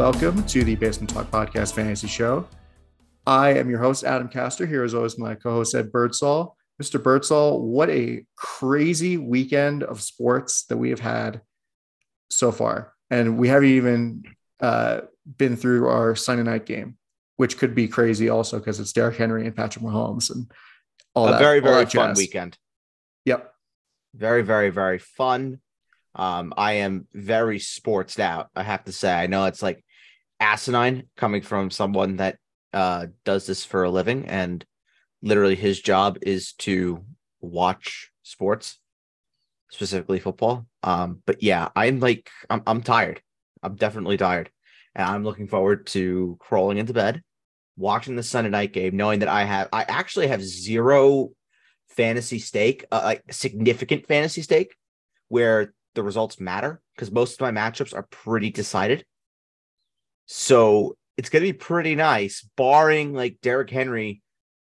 Welcome to the Basement Talk Podcast Fantasy Show. I am your host, Adam Castor. Here, as always, my co host, Ed Birdsall. Mr. Birdsall, what a crazy weekend of sports that we have had so far. And we haven't even uh, been through our Sunday night game, which could be crazy also because it's Derrick Henry and Patrick Mahomes and all a that. very very that fun jazz. weekend. Yep. Very very very fun. Um, I am very sportsed out. I have to say. I know it's like asinine coming from someone that uh does this for a living, and literally his job is to watch sports, specifically football. Um, but yeah, I'm like I'm I'm tired. I'm definitely tired, and I'm looking forward to crawling into bed, watching the Sunday night game, knowing that I have I actually have zero fantasy stake, uh, significant fantasy stake, where the results matter because most of my matchups are pretty decided. So it's going to be pretty nice, barring like Derrick Henry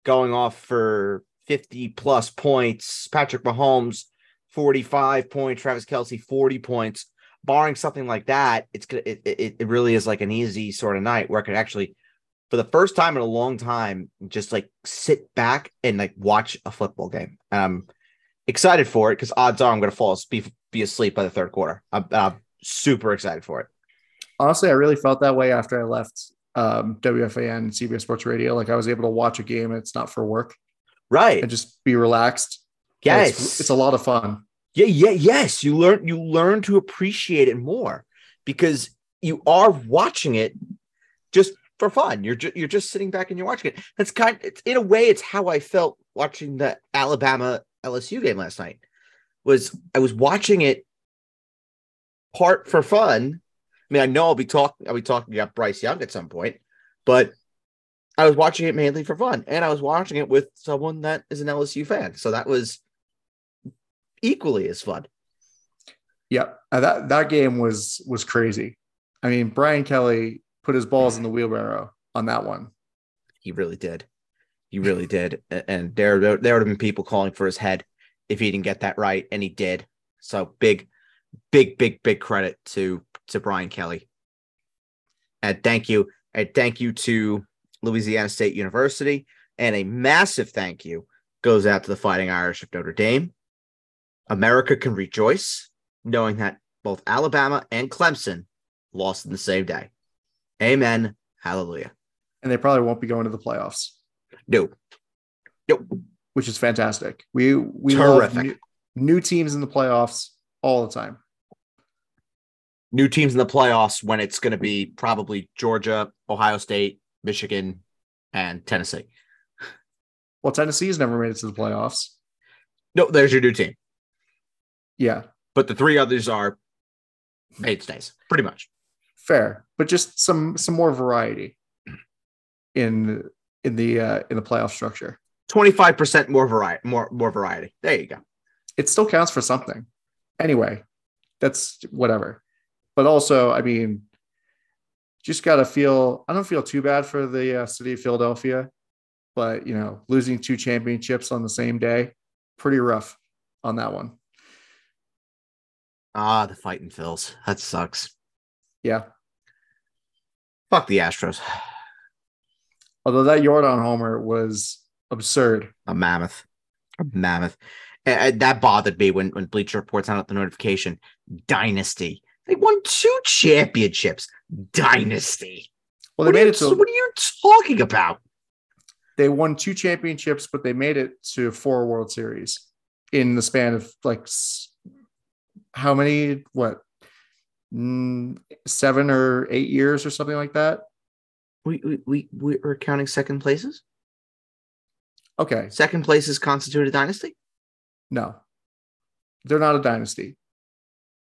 going off for 50 plus points, Patrick Mahomes 45 points, Travis Kelce 40 points. Barring something like that, it's gonna it, it, it really is like an easy sort of night where I could actually, for the first time in a long time, just like sit back and like watch a football game. And I'm excited for it because odds are I'm going to fall asleep, be asleep by the third quarter. I'm, I'm super excited for it. Honestly, I really felt that way after I left um, WFAN, CBS Sports Radio. Like I was able to watch a game and it's not for work Right. and just be relaxed. Yes. It's, it's a lot of fun. Yeah, yeah, yes. You learn you learn to appreciate it more because you are watching it just for fun. You're just you're just sitting back and you're watching it. That's kind it's in a way it's how I felt watching the Alabama LSU game last night. Was I was watching it part for fun. I mean, I know I'll be talking I'll be talking about Bryce Young at some point, but I was watching it mainly for fun, and I was watching it with someone that is an LSU fan. So that was equally as fun. Yeah, uh, that that game was was crazy. I mean, Brian Kelly put his balls in the wheelbarrow on that one. He really did. He really did. And there, there, there would have been people calling for his head if he didn't get that right, and he did. So big, big, big, big credit to to Brian Kelly. And thank you, and thank you to Louisiana State University, and a massive thank you goes out to the Fighting Irish of Notre Dame. America can rejoice knowing that both Alabama and Clemson lost in the same day. Amen. Hallelujah. and they probably won't be going to the playoffs, No, Nope. which is fantastic. We we love new, new teams in the playoffs all the time. New teams in the playoffs when it's going to be probably Georgia, Ohio State, Michigan, and Tennessee. Well, Tennessee's never made it to the playoffs. No, there's your new team. Yeah, But the three others are mainstays, pretty much. fair, but just some some more variety in in the uh, in the playoff structure. 25% more variety, more more variety. There you go. It still counts for something. Anyway, that's whatever. But also, I mean, just got to feel. I don't feel too bad for the uh, city of Philadelphia, but you know, losing two championships on the same day, pretty rough on that one. Ah, the fighting Phils. That sucks. Yeah. Fuck the Astros. Although that Yordan homer was absurd. A mammoth. A mammoth. And, that bothered me when, when Bleacher Report sent out the notification. Dynasty. They won two championships. Dynasty. Well, what, they are made you, it to what are you talking about? they won two championships, but they made it to four World Series in the span of like how many? What mm, seven or eight years or something like that? We we we we're counting second places. Okay, Second places constitute a dynasty. no, they're not a dynasty,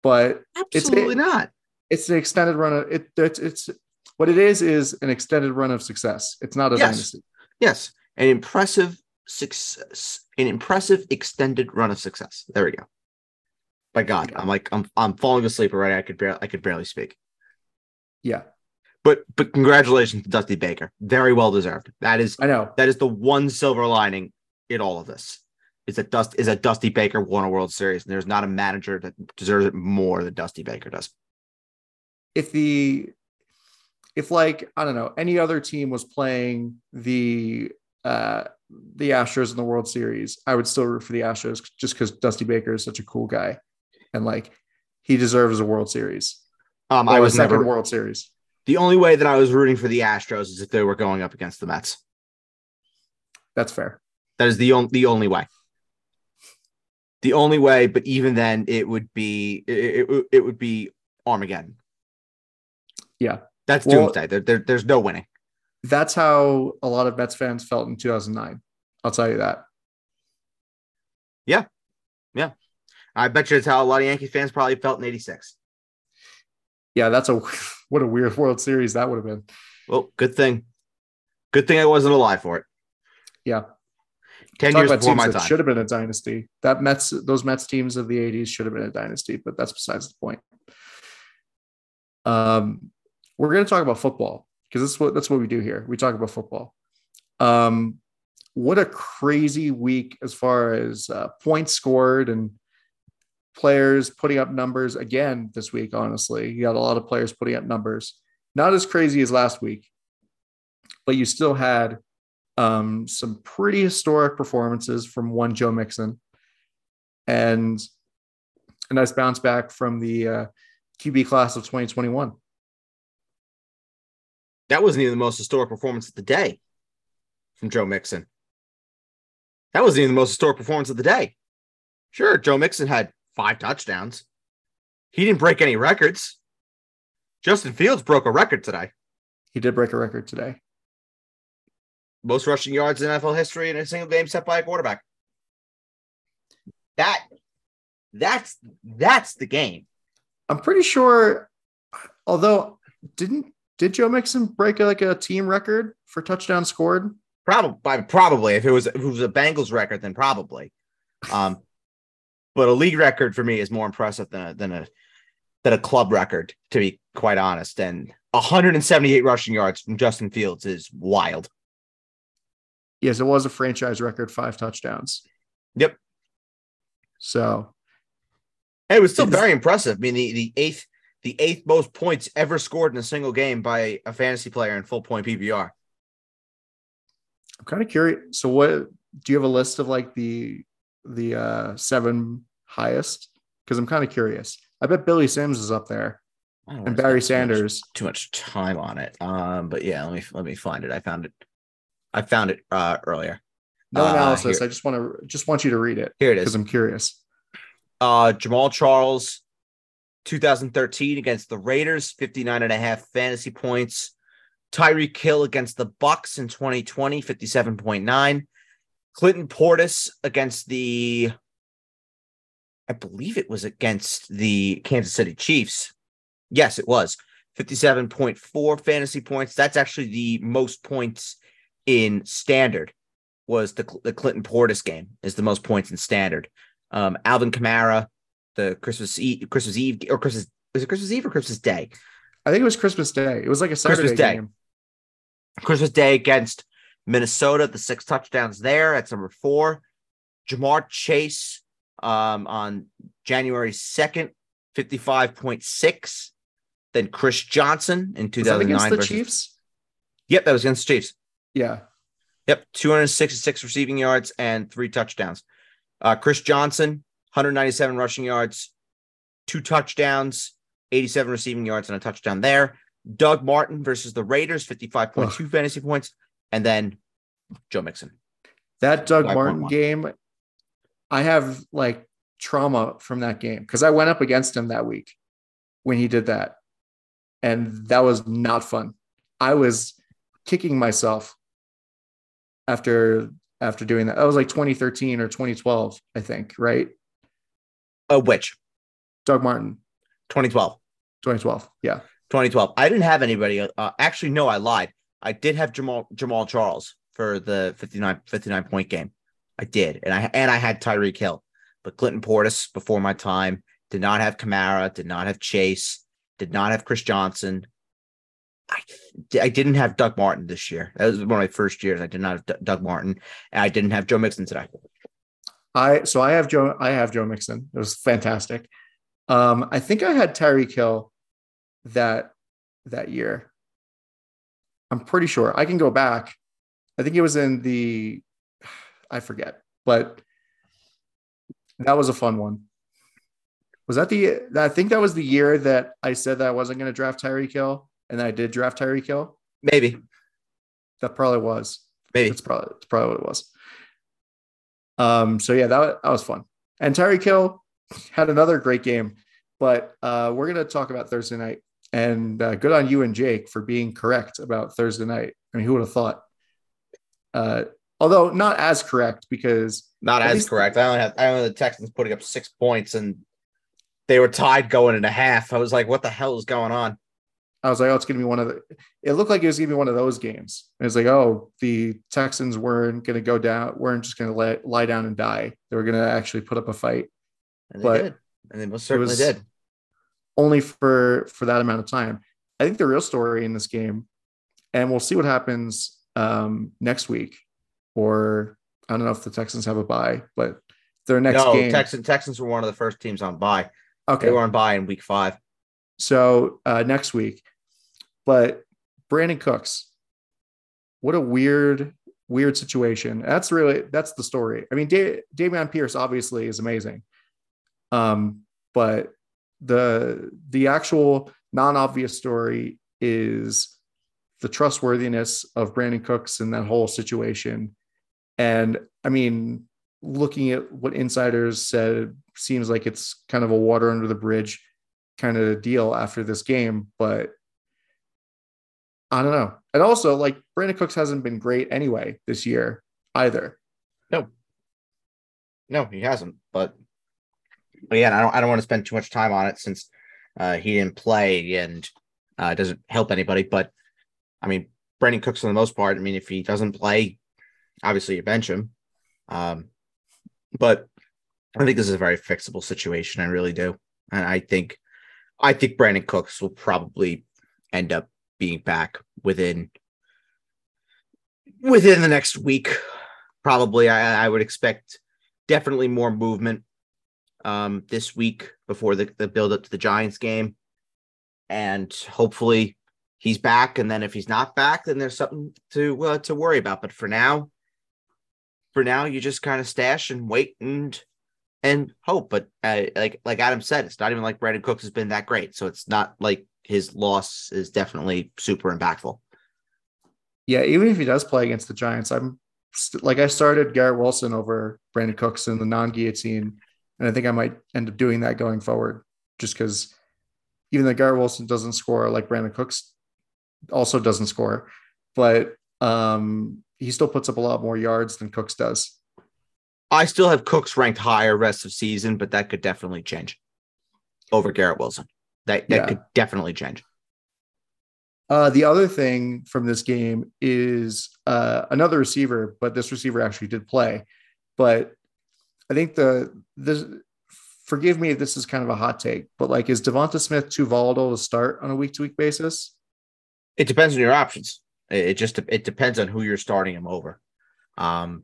but It's- Absolutely not. it's an extended run of it. It's, it's what it is is an extended run of success. It's not a Yes. dynasty. Yes, an impressive success, an impressive extended run of success. There we go. By God, I'm like I'm I'm falling asleep already. I could barely I could barely speak. Yeah, But but congratulations to Dusty Baker. Very well deserved. That is I know. that is the one silver lining in all of this. Is that Dust is that Dusty Baker won a World Series, and there's not a manager that deserves it more than Dusty Baker does. If the if like I don't know any other team was playing the uh, the Astros in the World Series, I would still root for the Astros just because Dusty Baker is such a cool guy, and like he deserves a World Series. Um, I a was never World Series. the only way that I was rooting for the Astros is if they were going up against the Mets. That's fair. That is the only the only way. The only way, but even then, it would be it, it, it would be Armageddon. Yeah. That's Well- doomsday. There, there, there's no winning. That's how a lot of Mets fans felt in 2009. I'll tell you that. Yeah, yeah. I bet you it's how a lot of Yankee fans probably felt in '86. Yeah, that's a what a weird World Series that would have been. Well, good thing, good thing I wasn't alive for it. Yeah. Ten Talk years about before teams my that time. should have been a dynasty. That Mets, those Mets teams of the 80s should have been a dynasty, but that's besides the point. Um, we're going to talk about football because that's what that's what we do here. We talk about football. Um, what a crazy week as far as uh, points scored and players putting up numbers again this week. Honestly, you got a lot of players putting up numbers. Not as crazy as last week, but you still had um, some pretty historic performances from one Joe Mixon and a nice bounce back from the uh, QB class of 2021. That wasn't even the most historic performance of the day from Joe Mixon. That wasn't even the most historic performance of the day. Sure, Joe Mixon had five touchdowns. He didn't break any records. Justin Fields broke a record today. He did break a record today. Most rushing yards in NFL history in a single game set by a quarterback. That that's that's the game. I'm pretty sure, although didn't did Joe Mixon break like a team record for touchdown scored? Probably, probably. If it was if it was a Bengals record, then probably. Um, but a league record for me is more impressive than a than a than a club record, to be quite honest. And 178 rushing yards from Justin Fields is wild. Yes, it was a franchise record, five touchdowns. Yep. So And it was still very impressive. I mean, the, the eighth the eighth most points ever scored in a single game by a fantasy player in full point PPR. I'm kind of curious. So what do you have a list of like the the uh seven highest? Because I'm kind of curious. I bet Billy Sims is up there and Barry spend too much- Sanders. Too much time on it. Um, but yeah, let me let me find it. I found it. I found it uh earlier. No Uh, analysis. here. I just want to just want you to read it Here it is because. I'm curious. Uh, Jamaal Charles, 2013 against the Raiders, 59 and a half fantasy points. Tyreek Hill against the Bucks in 2020, 57.9. Clinton Portis against the, I believe it was against the Kansas City Chiefs. Yes, it was 57.4 fantasy points. That's actually the most points in standard. Was the, the Clinton Portis game is the most points in standard um, Alvin Kamara, the Christmas Eve, Christmas Eve or Christmas is it Christmas Eve or Christmas Day? I think it was Christmas Day. It was like a Saturday Christmas Day. game. Christmas Day against Minnesota, the six touchdowns there. That's number four. Ja'Marr Chase um, on January 2nd, 55.6. Then Chris Johnson in Was 2009 against the versus- Chiefs? Yep, that was against the Chiefs. Yeah. Yep, 266 receiving yards and three touchdowns. Uh, Chris Johnson, 197 rushing yards, two touchdowns, 87 receiving yards, and a touchdown there. Doug Martin versus the Raiders, 55.2 fantasy points. And then Joe Mixon. That Doug Martin game, I have like trauma from that game because I went up against him that week when he did that. And that was not fun. I was kicking myself after after doing that. That was like 2013 or 2012, I think, right? Uh, which? Doug Martin, 2012. 2012. Yeah. 2012. I didn't have anybody. Uh, actually, no, I lied. I did have Jamaal Jamaal Charles for the 59 59 point game. I did, and I and I had Tyreek Hill, but Clinton Portis before my time did not have Kamara, did not have Chase, did not have Chris Johnson. I, didn't have Doug Martin this year. That was one of my first years. I did not have D- Doug Martin, I didn't have Joe Mixon today. I so I have Joe I have Joe Mixon. It was fantastic. Um, I think I had Tyreek Hill that that year. I'm pretty sure. I can go back. I think it was in the I forget, but that was a fun one. Was that the I think that was the year that I said that I wasn't going to draft Tyreek Hill and I did draft Tyreek Hill? Maybe. That probably was. Maybe. It's probably it's probably what it was. Um so yeah, that, that was fun. And Tyreek Hill had another great game, but uh we're going to talk about Thursday night and uh, good on you and Jake for being correct about Thursday night. I mean, who would have thought? Uh, although not as correct because not as least, correct. I only had I only had the Texans putting up six points and they were tied going into half. I was like, what the hell is going on? I was like, oh, it's gonna be one of the it looked like it was gonna be one of those games. It was like, oh, the Texans weren't gonna go down, weren't just gonna let lie down and die. They were gonna actually put up a fight. And they but did. And they most certainly did. Only for for that amount of time. I think the real story in this game, and we'll see what happens um, next week, or I don't know if the Texans have a bye, but their next no, game. Texans Texans were one of the first teams on bye. Okay, they were on bye in week five. So uh, next week, but Brandin Cooks, what a weird, weird situation. That's really that's the story. I mean, da- Dameon Pierce obviously is amazing, um, but the the actual non-obvious story is the trustworthiness of Brandin Cooks in that whole situation. And I mean, looking at what insiders said, seems like it's kind of a water under the bridge kind of deal after this game. But I don't know. And also, like Brandin Cooks hasn't been great anyway this year either. No, no, he hasn't. But yeah, I don't I don't want to spend too much time on it since uh, he didn't play and uh, it doesn't help anybody. But I mean, Brandin Cooks for the most part. I mean, if he doesn't play, obviously you bench him. Um, but I think this is a very fixable situation. I really do, and I think I think Brandin Cooks will probably end up being back within within the next week. Probably, I, I would expect definitely more movement um, this week before the, the build up to the Giants game, and hopefully he's back. And then if he's not back, then there's something to uh, to worry about. But for now, for now, you just kind of stash and wait and and hope. But uh, like like Adam said, it's not even like Brandin Cooks has been that great. So it's not like his loss is definitely super impactful. Yeah, even if he does play against the Giants, I'm st- like I started Garrett Wilson over Brandin Cooks in the non-guillotine, and I think I might end up doing that going forward, just because even though Garrett Wilson doesn't score like Brandin Cooks also doesn't score, but um, he still puts up a lot more yards than Cooks does. I still have Cooks ranked higher rest of season, but that could definitely change over Garrett Wilson. That that yeah. could definitely change. Uh, the other thing from this game is uh, another receiver, but this receiver actually did play. But I think the this forgive me if this is kind of a hot take, but like is Devonta Smith too volatile to start on a week to week basis? It depends on your options. It just it depends on who you're starting him over. Um,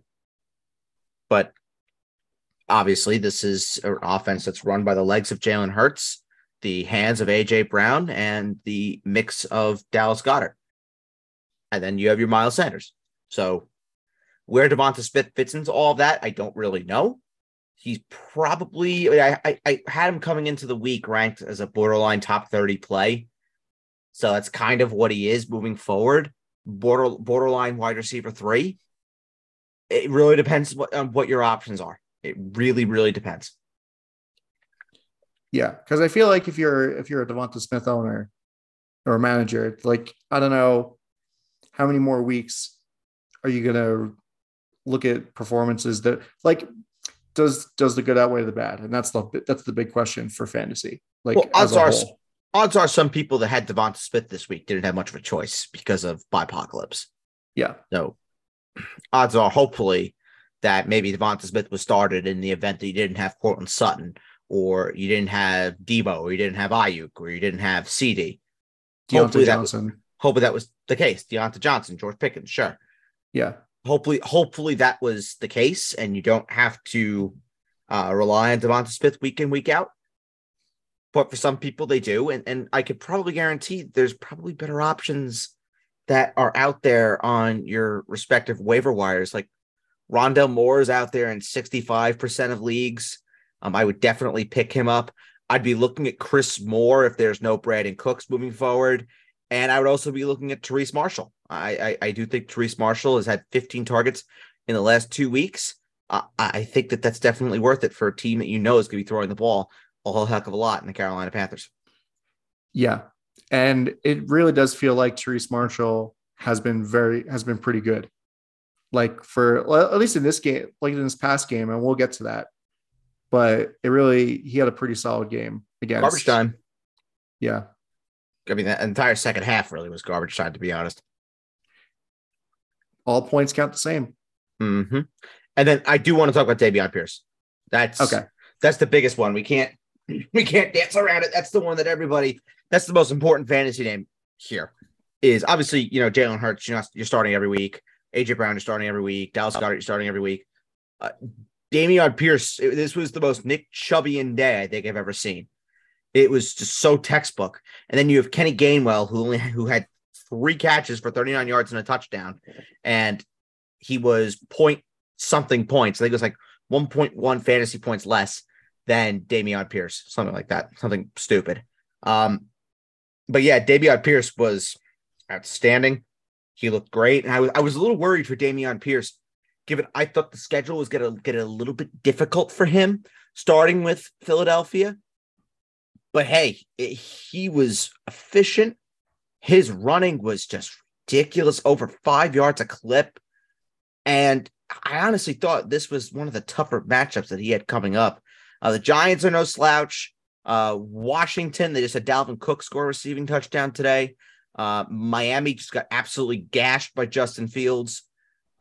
but obviously, this is an offense that's run by the legs of Jalen Hurts, the hands of AJ Brown, and the mix of Dallas Goedert. And then you have your Miles Sanders. So where Devonta Smith fits into all of that, I don't really know. He's probably I, I, I had him coming into the week ranked as a borderline top 30 play. So that's kind of what he is moving forward. Border borderline wide receiver three. It really depends what, on what your options are. It really, really depends. Yeah, because I feel like if you're if you're a Devonta Smith owner or manager, like I don't know how many more weeks are you gonna look at performances that like does does the good outweigh the bad? And that's the that's the big question for fantasy. Like well, odds are whole odds are some people that had Devonta Smith this week didn't have much of a choice because of apocalypse. Yeah. So odds are hopefully that maybe Devonta Smith was started in the event that he didn't have Courtland Sutton or you didn't have Deebo or you didn't have Aiyuk or you didn't have CD. Diontae hopefully Johnson. That was, hopefully that was the case. Diontae Johnson, George Pickens, sure. Yeah. Hopefully, hopefully that was the case, and you don't have to uh, rely on Devonta Smith week in, week out but for some people they do and, and i could probably guarantee there's probably better options that are out there on your respective waiver wires. Like Rondale Moore is out there in 65% of leagues. Um, I would definitely pick him up. I'd be looking at Chris Moore if there's no Brandin Cooks moving forward. And I would also be looking at Terrace Marshall. I, I, I do think Terrace Marshall has had 15 targets in the last two weeks. I think that that's definitely worth it for a team that you know is going to be throwing the ball a whole heck of a lot in the Carolina Panthers. Yeah. And it really does feel like Terrace Marshall has been very, has been pretty good. Like for, at least in this game, like in this past game, and we'll get to that. But it really, he had a pretty solid game against garbage time. Yeah. I mean, the entire second half really was garbage time, to be honest. All points count the same. Mm-hmm. And then I do want to talk about Dameon Pierce. That's okay. That's the biggest one. We can't we can't dance around it. That's the one that everybody. That's the most important fantasy name here. Is obviously you know Jalen Hurts. You know you're starting every week. AJ Brown, you're starting every week. Dallas Goedert, you're starting every week. Uh, Dameon Pierce. It, this was the most Nick Chubbian day I think I've ever seen. It was just so textbook. And then you have Kenny Gainwell, who only who had three catches for 39 yards and a touchdown, and he was point something points. I think it was like 1.1 fantasy points less than Dameon Pierce, something like that, something stupid. Um, but yeah, Dameon Pierce was outstanding. He looked great, and I was I was a little worried for Dameon Pierce, given I thought the schedule was gonna get a little bit difficult for him, starting with Philadelphia. But hey, it, he was efficient. His running was just ridiculous, over five yards a clip, and I honestly thought this was one of the tougher matchups that he had coming up. Uh, the Giants are no slouch. Uh, Washington, they just had Dalvin Cook score receiving touchdown today. Uh, Miami just got absolutely gashed by Justin Fields.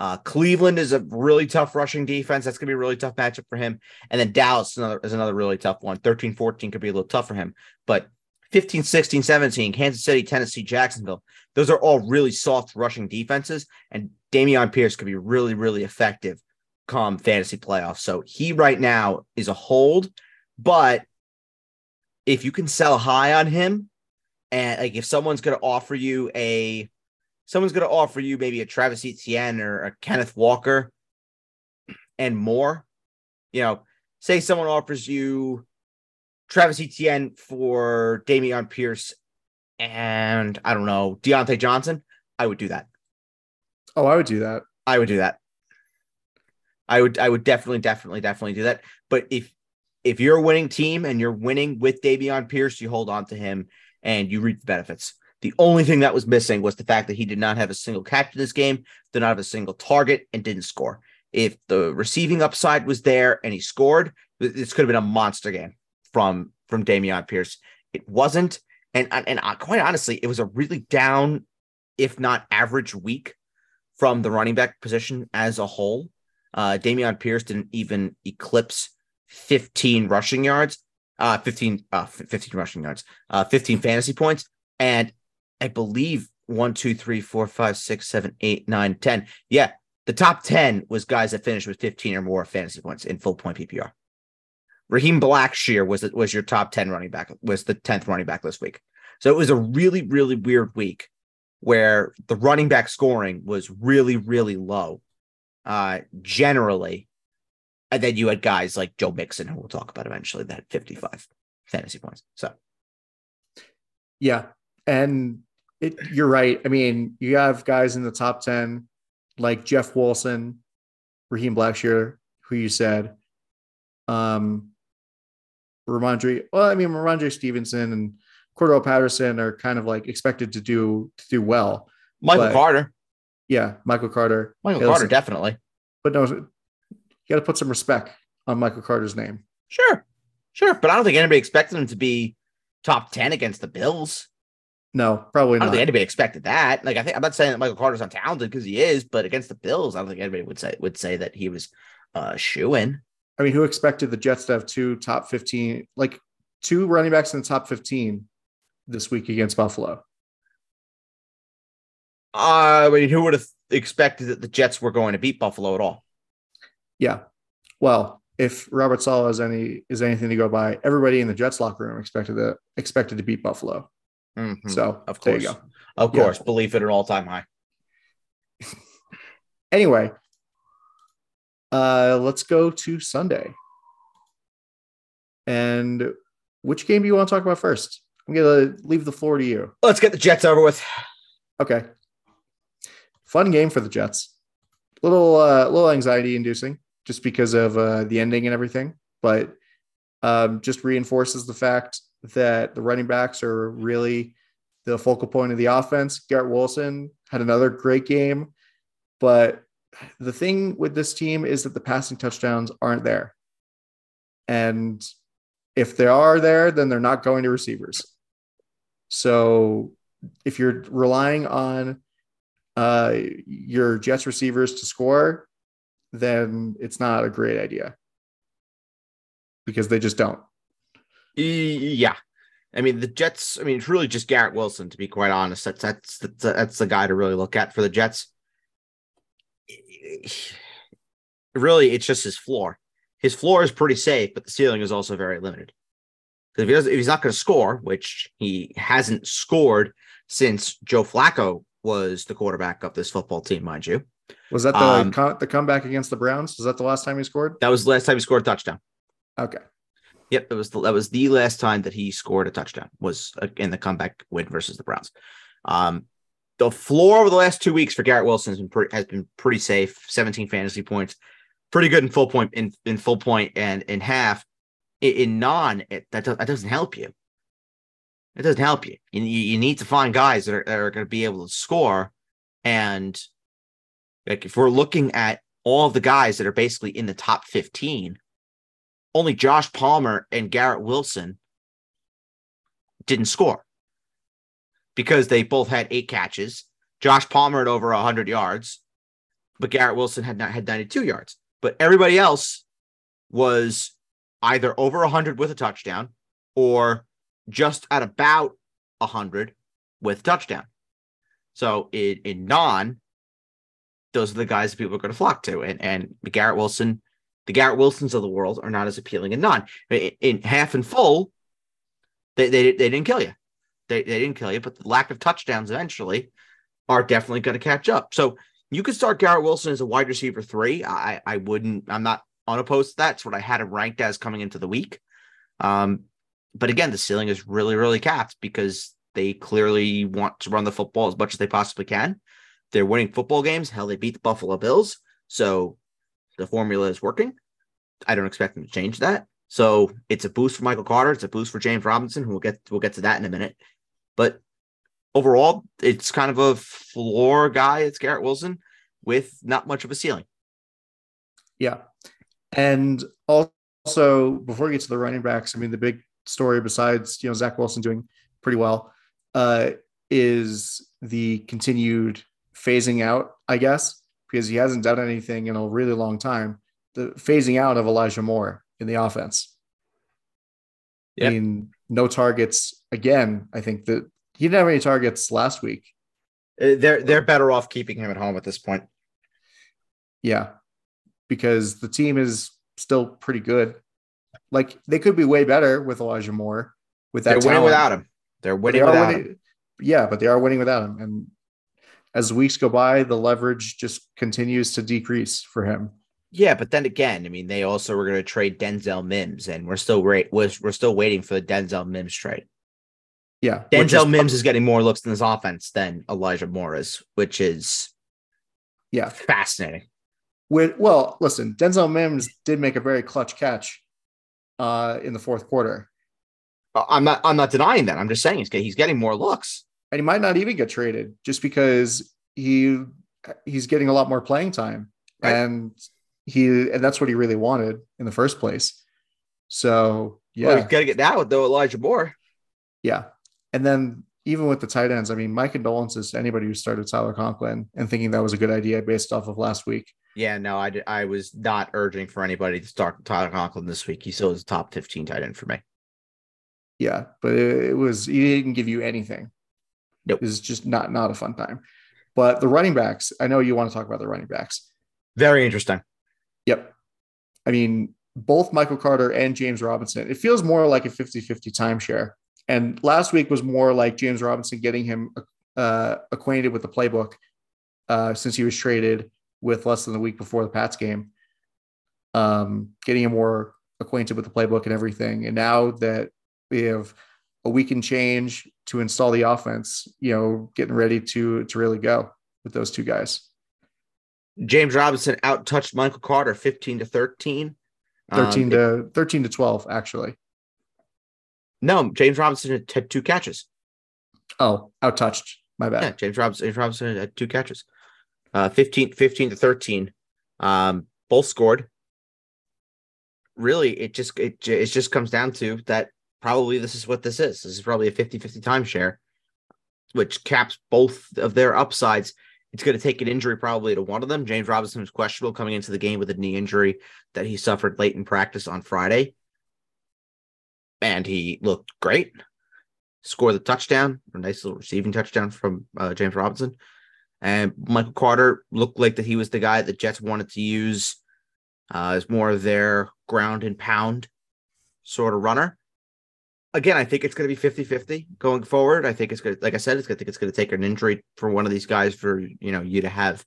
Uh, Cleveland is a really tough rushing defense. That's going to be a really tough matchup for him. And then Dallas is another, is another really tough one. 13 14 could be a little tough for him. But 15 16 17, Kansas City, Tennessee, Jacksonville, those are all really soft rushing defenses. And Dameon Pierce could be really, really effective come fantasy playoffs. So he right now is a hold, but if you can sell high on him, and like if someone's going to offer you a, someone's going to offer you maybe a Travis Etienne or a Kenneth Walker and more, you know, say someone offers you Travis Etienne for Dameon Pierce and I don't know, Diontae Johnson, I would do that. Oh, I would do that. I would do that. I would I would definitely, definitely, definitely do that. But if if you're a winning team and you're winning with Dameon Pierce, you hold on to him and you reap the benefits. The only thing that was missing was the fact that he did not have a single catch in this game, did not have a single target, and didn't score. If the receiving upside was there and he scored, this could have been a monster game from from Dameon Pierce. It wasn't, and and quite honestly, it was a really down, if not average week from the running back position as a whole. Uh, Dameon Pierce didn't even eclipse 15 rushing yards, uh, 15, uh, 15 rushing yards, uh, 15 fantasy points. And I believe one, two, three, four, five, six, seven, eight, nine, 10. Yeah. The top 10 was guys that finished with 15 or more fantasy points in full point PPR. Raheem Blackshear was was your top 10 running back, was the 10th running back this week. So it was a really, really weird week where the running back scoring was really, really low, uh, generally. And then you had guys like Joe Mixon, who we'll talk about eventually, that had 55 fantasy points. So, yeah. And it, you're right. I mean, you have guys in the top 10 like Jeff Wilson, Raheem Blackshear, who you said, um, Rhamondre. Well, I mean, Rhamondre Stevenson and Cordarrelle Patterson are kind of like expected to do to do well. Michael but, Carter. Yeah, Michael Carter. Michael Carter, definitely. But no, you got to put some respect on Michael Carter's name. Sure, sure, but I don't think anybody expected him to be top ten against the Bills. No, probably not. I don't think anybody expected that. Like, I think I'm not saying that Michael Carter's untalented because he is, but against the Bills, I don't think anybody would say would say that he was uh shoe in. I mean, who expected the Jets to have two top 15, like two running backs in the top 15 this week against Buffalo? Uh, I mean, who would have expected that the Jets were going to beat Buffalo at all? Yeah. Well, if Robert Saleh is any is anything to go by, everybody in the Jets locker room expected to expected to beat Buffalo. Mm-hmm. So of course. Of Yeah. course, belief at an all time high. Anyway, uh, let's go to Sunday. And which game do you want to talk about first? I'm gonna leave the floor to you. Let's get the Jets over with. Okay. Fun game for the Jets. Little uh little anxiety inducing just because of uh the ending and everything, but um just reinforces the fact that the running backs are really the focal point of the offense. Garrett Wilson had another great game, but the thing with this team is that the passing touchdowns aren't there. And if they are there, then they're not going to receivers. So if you're relying on uh, your Jets receivers to score, then it's not a great idea because they just don't. Yeah. I mean, the Jets, I mean, it's really just Garrett Wilson, to be quite honest. That's that's that's, that's the guy to really look at for the Jets. Really, it's just his floor. His floor is pretty safe, but the ceiling is also very limited. Because if, he if he's not going to score, which he hasn't scored since Joe Flacco was the quarterback of this football team, mind you. Was that the Um, co- the comeback against the Browns? Was that the last time he scored? That was the last time he scored a touchdown. Okay. Yep, that was the, that was the last time that he scored a touchdown was uh, in the comeback win versus the Browns. Um, the floor over the last two weeks for Garrett Wilson has been pretty, has been pretty safe. 17 fantasy points, pretty good in full point in, in full point and in half. In, in non, it, that does, that doesn't help you. It doesn't help you. You, you need to find guys that are, that are going to be able to score. And like if we're looking at all the guys that are basically in the top 15, only Josh Palmer and Garrett Wilson didn't score because they both had eight catches. Josh Palmer had over 100 yards, but Garrett Wilson had not had 92 yards. But everybody else was either over 100 with a touchdown or just at about 100 with touchdown. So in, in non, those are the guys that people are going to flock to. And, and Garrett Wilson the Garrett Wilsons of the world are not as appealing in non. In, in half and full, they, they they didn't kill you. They they didn't kill you, but the lack of touchdowns eventually are definitely going to catch up. So you could start Garrett Wilson as a wide receiver three. I I wouldn't. I'm not unopposed to that. It's what I had him ranked as coming into the week. Um, but again, the ceiling is really really capped because they clearly want to run the football as much as they possibly can. They're winning football games. Hell, they beat the Buffalo Bills. So the formula is working. I don't expect them to change that. So it's a boost for Michael Carter. It's a boost for James Robinson, we'll get we'll get to that in a minute. But overall, it's kind of a floor guy. It's Garrett Wilson with not much of a ceiling. Yeah. And also, before we get to the running backs, I mean, the big story besides, you know, Zach Wilson doing pretty well uh, is the continued phasing out, I guess, because he hasn't done anything in a really long time. The phasing out of Elijah Moore in the offense. I mean, no targets again. I think that he didn't have any targets last week. Uh, They're they're better off keeping him at home at this point. Yeah, because the team is still pretty good. Like they could be way better with Elijah Moore. With that, They're winning talent. without him. They're But they winning without winning- him. Yeah, but they are winning without him. And as weeks go by, the leverage just continues to decrease for him. Yeah, but then again, I mean, they also were going to trade Denzel Mims, and we're still wait was we're still waiting for the Denzel Mims trade. Yeah, Denzel is- Mims is getting more looks in this offense than Elijah Morris, which is Yeah, fascinating. with well, listen, Denzel Mims did make a very clutch catch uh, in the fourth quarter, Uh, I'm not I'm not denying that. I'm just saying he's, he's getting more looks. and he might not even get traded just because he he's getting a lot more playing time, Right. and he and that's what he really wanted in the first place. So yeah, Well, he's got to get that with though Elijah Moore. Yeah. And then even with the tight ends, I mean, my condolences to anybody who started Tyler Conklin and thinking that was a good idea based off of last week. Yeah, no, I, did- I was not urging for anybody to start Tyler Conklin this week. He still is a top 15 tight end for me. Yeah. But it, it was, he didn't give you anything. Nope. It was just not, not a fun time. But the running backs, I know you want to talk about the running backs. Very interesting. Yep. I mean, both Michael Carter and James Robinson, it feels more like a 50 50 timeshare. And last week was more like James Robinson getting him uh, acquainted with the playbook uh, since he was traded with less than a week before the Pats game. Um, getting him more acquainted with the playbook and everything. And now that we have a week and change to install the offense, you know, getting ready to to really go with those two guys. James Robinson out touched Michael Carter 15 to 13. 13 um, to it, 13 to 12, actually. No, James Robinson had two catches. Oh, out touched. My bad. Yeah, James Robinson, James Robinson had two catches. Uh 15, 15 to 13. Um, both scored. Really, it just it, it just comes down to that probably this is what this is. This is probably a 50-50 timeshare, which caps both of their upsides. It's going to take an injury probably to one of them. James Robinson was questionable coming into the game with a knee injury that he suffered late in practice on Friday. And he looked great. Scored the touchdown, a nice little receiving touchdown from uh, James Robinson. And Michael Carter looked like that he was the guy the Jets wanted to use uh, as more of their ground and pound sort of runner again, I think it's going to be 50 50 going forward. I think it's to, like I said, it's going to think it's going to take an injury for one of these guys for, you know, you to have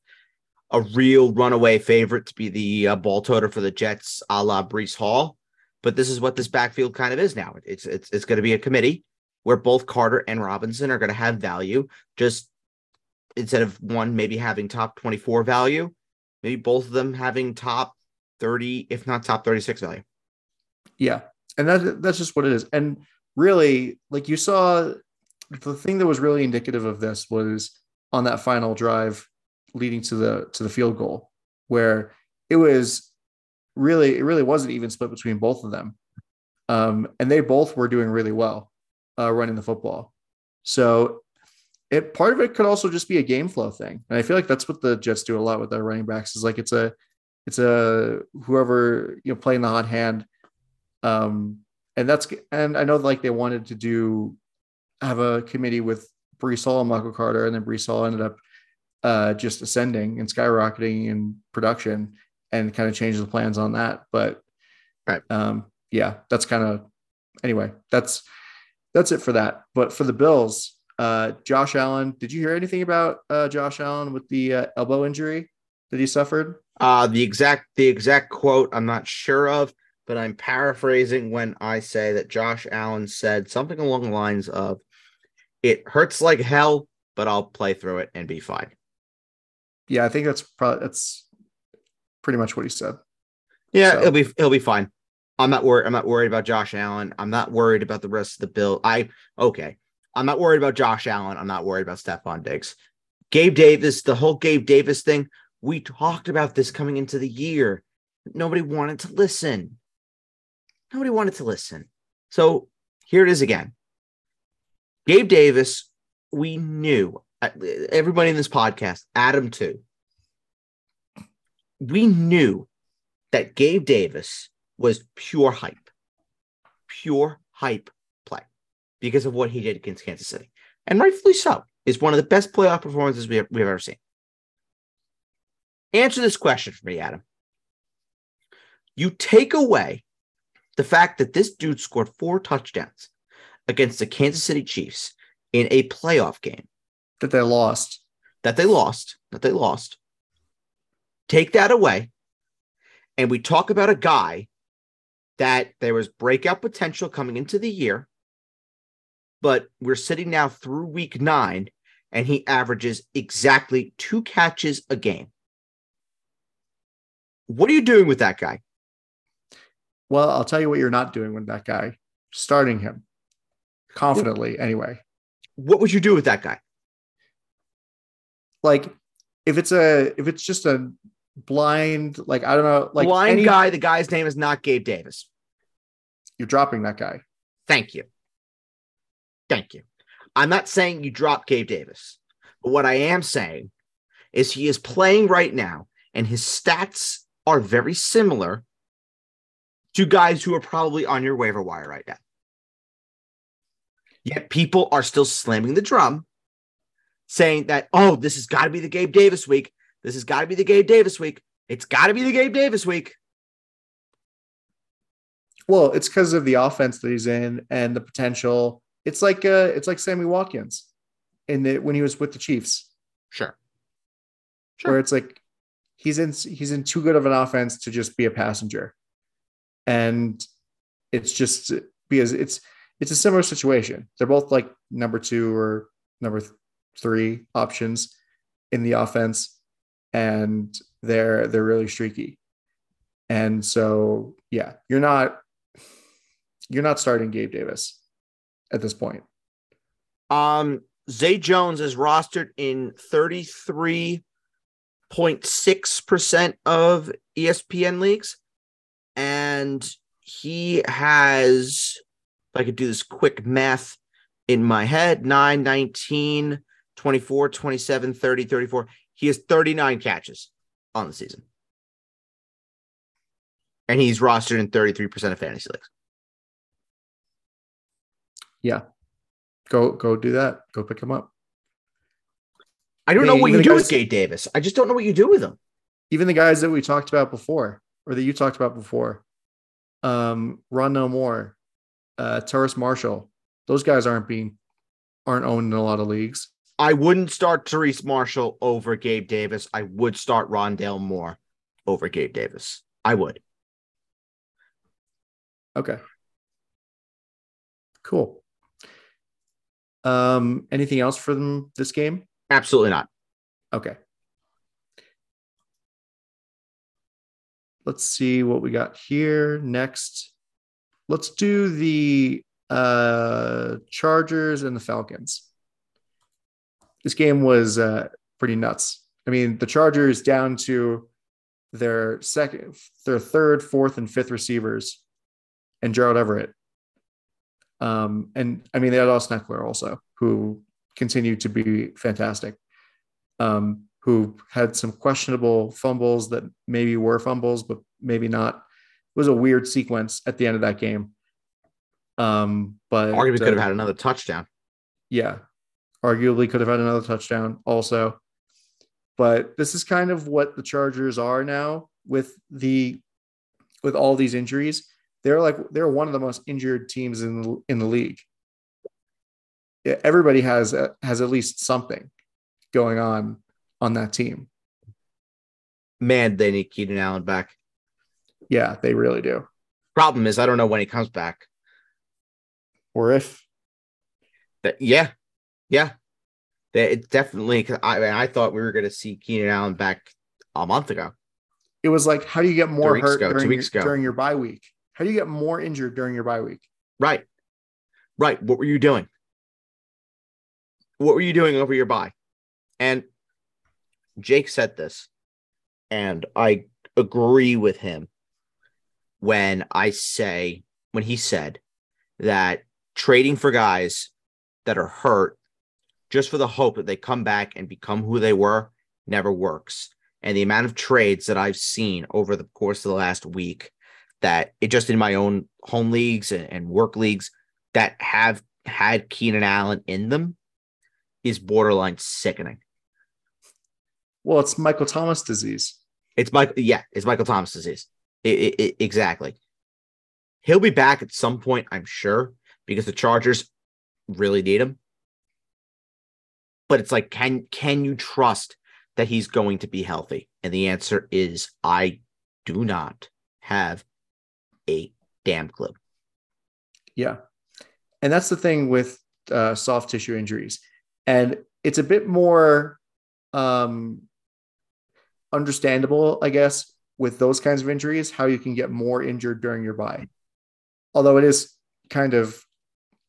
a real runaway favorite to be the uh, ball toter for the Jets a la Breece Hall. But this is what this backfield kind of is now. It's, it's, it's going to be a committee where both Carter and Robinson are going to have value. Just instead of one maybe having top 24 value, maybe both of them having top 30, if not top 36 value. Yeah. And that, that's just what it is. And really, like you saw, the thing that was really indicative of this was on that final drive leading to the to the field goal, where it was really it really wasn't even split between both of them, um, and they both were doing really well uh, running the football. So it part of it could also just be a game flow thing, and I feel like that's what the Jets do a lot with their running backs. Is like it's a it's a whoever you know playing the hot hand um, and that's and I know like they wanted to do have a committee with Breece Hall and Michael Carter, and then Breece Hall ended up uh, just ascending and skyrocketing in production, and kind of changed the plans on that. But right, um, yeah, that's kind of anyway. That's that's it for that. But for the Bills, uh, Josh Allen, did you hear anything about uh, Josh Allen with the uh, elbow injury that he suffered? Uh, the exact the exact quote I'm not sure of but I'm paraphrasing when I say that Josh Allen said something along the lines of, "It hurts like hell, but I'll play through it and be fine." Yeah, I think that's probably that's pretty much what he said. Yeah, so. he'll be he'll be fine. I'm not worried. I'm not worried about Josh Allen. I'm not worried about the rest of the bill. I okay. I'm not worried about Josh Allen. I'm not worried about Stefon Diggs. Gabe Davis, the whole Gabe Davis thing. We talked about this coming into the year. Nobody wanted to listen. Nobody wanted to listen. So here it is again. Gabe Davis, we knew, uh, everybody in this podcast, Adam too, we knew that Gabe Davis was pure hype, pure hype play because of what he did against Kansas City. And rightfully so, is one of the best playoff performances we have, we've ever seen. Answer this question for me, Adam. You take away the fact that this dude scored four touchdowns against the Kansas City Chiefs in a playoff game that they lost, that they lost, that they lost. Take that away, and we talk about a guy that there was breakout potential coming into the year, but we're sitting now through week nine, and he averages exactly two catches a game. What are you doing with that guy? Well, I'll tell you what you're not doing with that guy. Starting him confidently, anyway. What would you do with that guy? Like, if it's a if it's just a blind, like I don't know, like blind any, guy. The guy's name is not Gabe Davis. You're dropping that guy. Thank you. Thank you. I'm not saying you drop Gabe Davis, but what I am saying is he is playing right now, and his stats are very similar to guys who are probably on your waiver wire right now. Yet people are still slamming the drum, saying that, oh, this has got to be the Gabe Davis week. This has got to be the Gabe Davis week. It's got to be the Gabe Davis week. Well, it's because of the offense that he's in and the potential. It's like uh, it's like Sammy Watkins. in the when he was with the Chiefs, Sure. where it's like he's in he's in too good of an offense to just be a passenger, and it's just because it's it's a similar situation. They're both like number two or number th- three options in the offense, and they're they're really streaky. And so yeah, you're not you're not starting Gabe Davis at this point. Um, Zay Jones is rostered in 33.6% of ESPN leagues. And he has, if I could do this quick math in my head 9, 19, 24, 27, 30, 34. He has 39 catches on the season. And he's rostered in 33% of fantasy leagues. Yeah. Go go do that. Go pick him up. I don't know what you do guys- with Gabe Davis. I just don't know what you do with him. Even the guys that we talked about before, or that you talked about before, um, Rondale Moore, uh, Terrace Marshall, those guys aren't being aren't owned in a lot of leagues. I wouldn't start Terrace Marshall over Gabe Davis. I would start Rondale Moore over Gabe Davis. I would. Okay. Cool. Um, anything else for them this game? Absolutely not. Okay. Let's see what we got here next. Let's do the uh Chargers and the Falcons. This game was uh pretty nuts. I mean, the Chargers down to their second, their third, fourth, and fifth receivers, and Gerald Everett. Um, and I mean, they had Austin Ekeler also, who continued to be fantastic um, who had some questionable fumbles that maybe were fumbles, but maybe not. It was a weird sequence at the end of that game. Um, but Arguably could have uh, had another touchdown. yeah, arguably could have had another touchdown also. But this is kind of what the Chargers are now with the with all these injuries. They're like they're one of the most injured teams in the, in the league. Yeah, everybody has has at least something going on on that team. Man, they need Keenan Allen back. Yeah, they really do. Problem is, I don't know when he comes back. Or if That yeah, yeah. That it definitely. 'cause I I thought we were going to see Keenan Allen back a month ago. it was like, how do you get more hurt ago, two during, weeks your, ago. during your bye week? How do you get more injured during your bye week? Right, right. What were you doing? What were you doing over your bye? And Jake said this, and I agree with him when I say, when he said that trading for guys that are hurt just for the hope that they come back and become who they were never works. And the amount of trades that I've seen over the course of the last week that it just in my own home leagues and, and work leagues that have had Keenan Allen in them is borderline sickening. Well, it's Michael Thomas disease. It's Michael. Yeah, it's Michael Thomas disease. It, it, it- exactly. He'll be back at some point, I'm sure, because the Chargers really need him. But it's like, can can you trust that he's going to be healthy? And the answer is, I do not have a damn clue. Yeah. And that's the thing with uh, soft tissue injuries. And it's a bit more um, understandable, I guess, with those kinds of injuries, how you can get more injured during your bye. Although it is kind of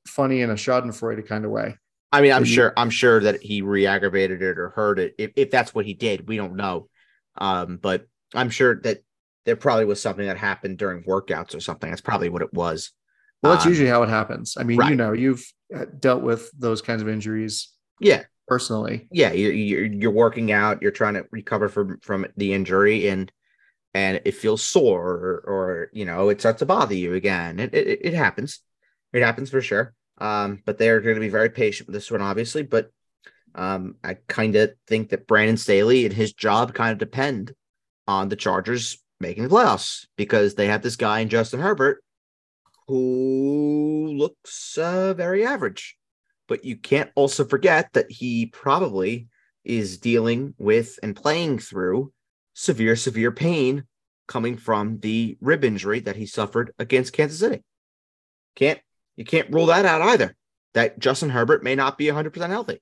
funny in a Schadenfreude kind of way. I mean, I'm sure. I'm sure that he re-aggravated it or hurt it. If, if that's what he did, we don't know. Um, but I'm sure that there probably was something that happened during workouts or something. That's probably what it was. Well, that's Um, usually how it happens. I mean, you know, you've uh, dealt with those kinds of injuries Yeah, personally. yeah. You, you're you're working out. You're trying to recover from from the injury, and and it feels sore, or, or you know, it starts to bother you again. It it, it happens. It happens for sure. Um, but they're going to be very patient with this one, obviously. But um, I kind of think that Brandon Staley and his job kind of depend on the Chargers making the playoffs because they have this guy in Justin Herbert who looks uh, very average. But you can't also forget that he probably is dealing with and playing through severe, severe pain coming from the rib injury that he suffered against Kansas City. Can't you can't rule that out either. That Justin Herbert may not be 100% healthy.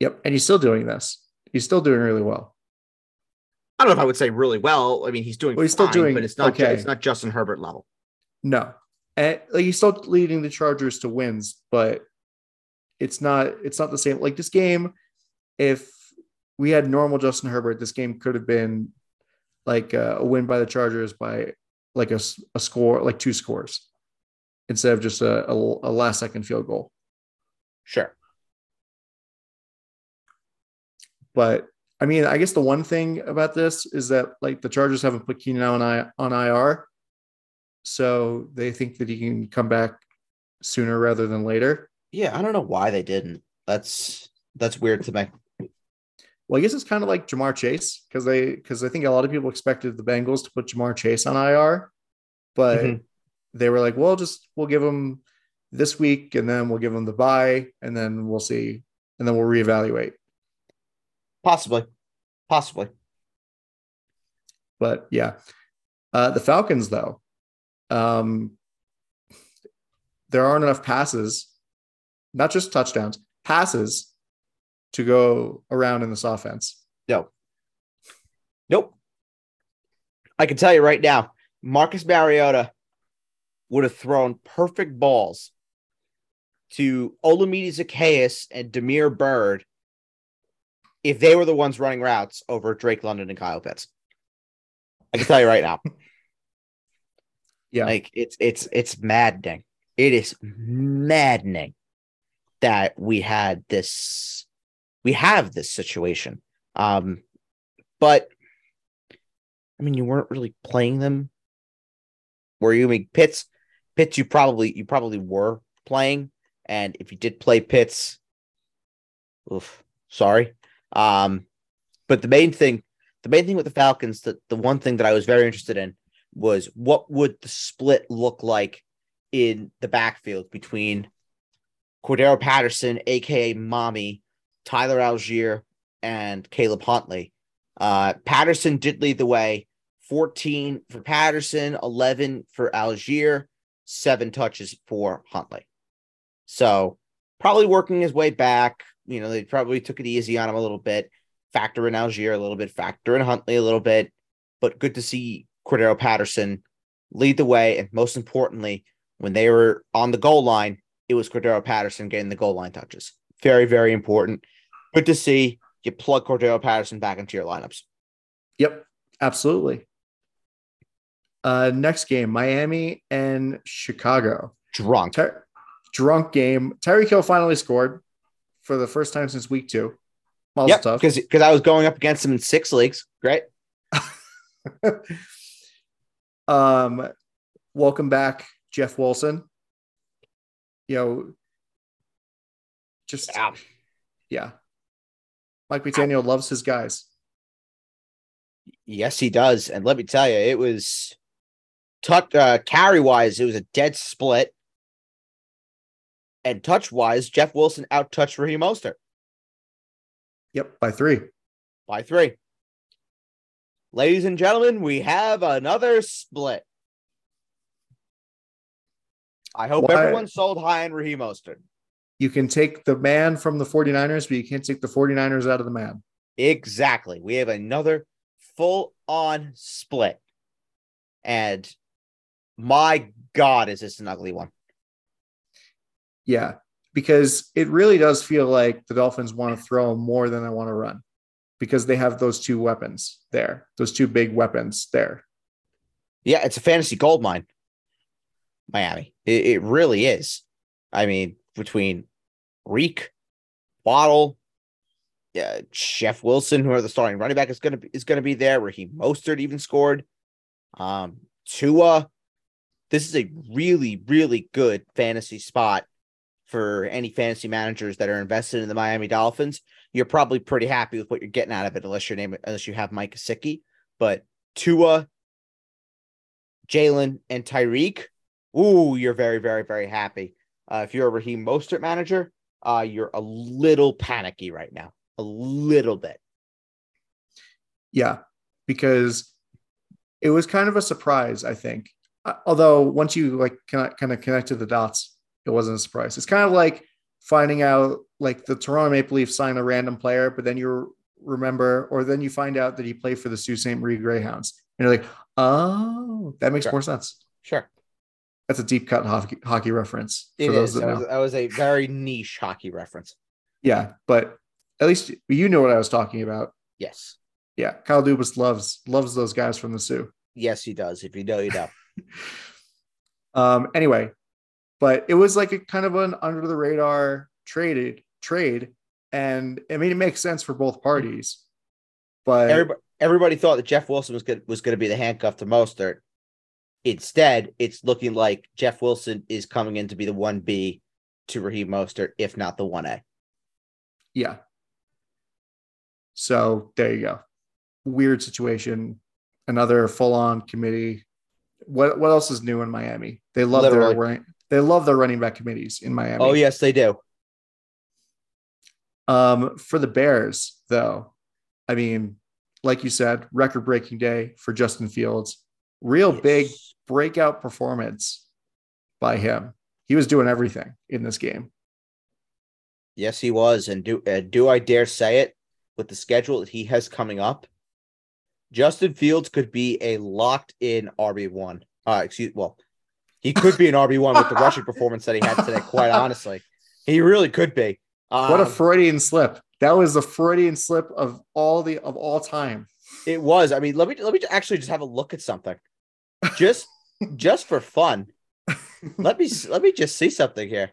Yep, and he's still doing this. He's still doing really well. I don't know if I would say really well. I mean, he's doing. Well, he's still fine, doing but it's not. okay. It's not Justin Herbert level. No, and like, he's still leading the Chargers to wins, but it's not. It's not the same. Like this game, if we had normal Justin Herbert, this game could have been like uh, a win by the Chargers by like a, a score, like two scores, instead of just a, a, a last second field goal. Sure. But I mean, I guess the one thing about this is that like the Chargers haven't put Keenan Allen I- on IR, so they think that he can come back sooner rather than later. Yeah, I don't know why they didn't. That's that's weird to me. Well, I guess it's kind of like Ja'Marr Chase because they because I think a lot of people expected the Bengals to put Ja'Marr Chase on IR, but Mhm. they were like, "Well, just we'll give him this week, and then we'll give him the bye, and then we'll see, and then we'll reevaluate." Possibly, possibly. But yeah, uh, the Falcons though, um, there aren't enough passes, not just touchdowns, passes to go around in this offense. No. Nope. I can tell you right now, Marcus Mariota would have thrown perfect balls to Olamide Zaccheaus and Damiere Byrd if they were the ones running routes over Drake London and Kyle Pitts. I can tell you right now. Yeah. Like it's it's it's maddening. It is maddening that we had this we have this situation. Um but I mean you weren't really playing them. Were you I mean Pitts Pitts you probably you probably were playing and if you did play Pitts oof sorry. Um but the main thing the main thing with the Falcons the, the one thing that I was very interested in was what would the split look like in the backfield between Cordarrelle Patterson, aka Mommy, Tyler Allgeier, and Caleb Huntley. Uh, Patterson did lead the way 14 for Patterson, 11 for Allgeier, seven touches for Huntley. So probably working his way back. You know, they probably took it easy on him a little bit, factor in Allgeier a little bit, factor in Huntley a little bit, but good to see Cordarrelle Patterson lead the way. And most importantly, when they were on the goal line, it was Cordarrelle Patterson getting the goal line touches. Very, very important. Good to see you plug Cordarrelle Patterson back into your lineups. Yep, absolutely. Uh, next game, Miami and Chicago. Drunk. Ter- drunk game. Tyreek Hill finally scored for the first time since week two. Yep, because I was going up against him in six leagues. Great. Um, welcome back, Jeff Wilson. You know, just Yeah. yeah. Mike McDaniel loves his guys. Yes, he does. And let me tell you, it was touch uh, carry wise, it was a dead split. And touch wise, Jeff Wilson out touched Raheem Mostert Yep, by three. by three. Ladies and gentlemen, we have another split. I hope Why- everyone sold high on Raheem Mostert. You can take the man from the 49ers, but you can't take the 49ers out of the man. Exactly. We have another full on split. And my God, is this an ugly one? Yeah, because it really does feel like the Dolphins want to throw more than they want to run because they have those two weapons there, those two big weapons there. Yeah, it's a fantasy gold mine. Miami. It, it really is. I mean, between Reek, Waddle, uh, Jeff Wilson, who are the starting running back, is gonna be is gonna be there. Raheem Mostert even scored. Um, Tua. This is a really, really good fantasy spot for any fantasy managers that are invested in the Miami Dolphins. You're probably pretty happy with what you're getting out of it, unless your name unless you have Mike Gesicki. But Tua, Jalen, and Tyreek. Ooh, you're very, very, very happy uh, if you're a Raheem Mostert manager, uh, you're a little panicky right now, a little bit. Yeah, because it was kind of a surprise, I think. Uh, although once you like kind of, of connected the dots, it wasn't a surprise. It's kind of like finding out like the Toronto Maple Leafs sign a random player, but then you remember, or then you find out that he played for the Sault Ste. Marie Greyhounds. And you're like, oh, that makes Sure. more sense. Sure. That's a deep cut hockey, hockey reference It those is. that That was, that was a very niche hockey reference. Yeah, but at least you know what I was talking about. Yes. Yeah, Kyle Dubas loves loves those guys from the Soo. Yes, he does. If you know, you know. Um, anyway, but it was like a kind of an under the radar traded trade, and I mean it makes sense for both parties. But everybody, everybody thought that Jeff Wilson was good was going to be the handcuff to Mostert. Instead, it's looking like Jeff Wilson is coming in to be the one B to Raheem Mostert, if not the one A. yeah. So there you go. Weird situation. Another full on committee. What what else is new in Miami? They love Literally. their. They love their running back committees in Miami. Oh yes, they do. Um, for the Bears, though, I mean, like you said, record breaking day for Justin Fields. Real big breakout performance by him. He was doing everything in this game. Yes, he was. And do uh, do I dare say it with the schedule that he has coming up? Justin Fields could be a locked in RB one. Uh, excuse well, he could be an RB one with the rushing performance that he had today. Quite honestly, he really could be. Um, What a Freudian slip. That was the Freudian slip of all the of all time. it was. I mean, let me let me actually just have a look at something, just just for fun. Let me let me just see something here.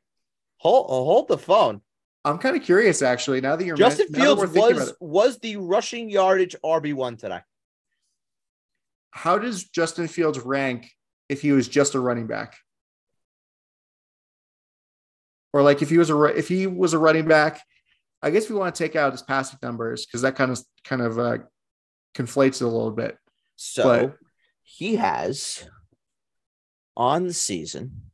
Hold hold the phone. I'm kind of curious actually. Now that you're Justin men- Fields we're thinking about was was the rushing yardage RB one today. how does Justin Fields rank if he was just a running back? Or like if he was a if he was a running back, I guess we want to take out his passing numbers because that kind of kind of uh, conflates it a little bit. So But- he has on the season.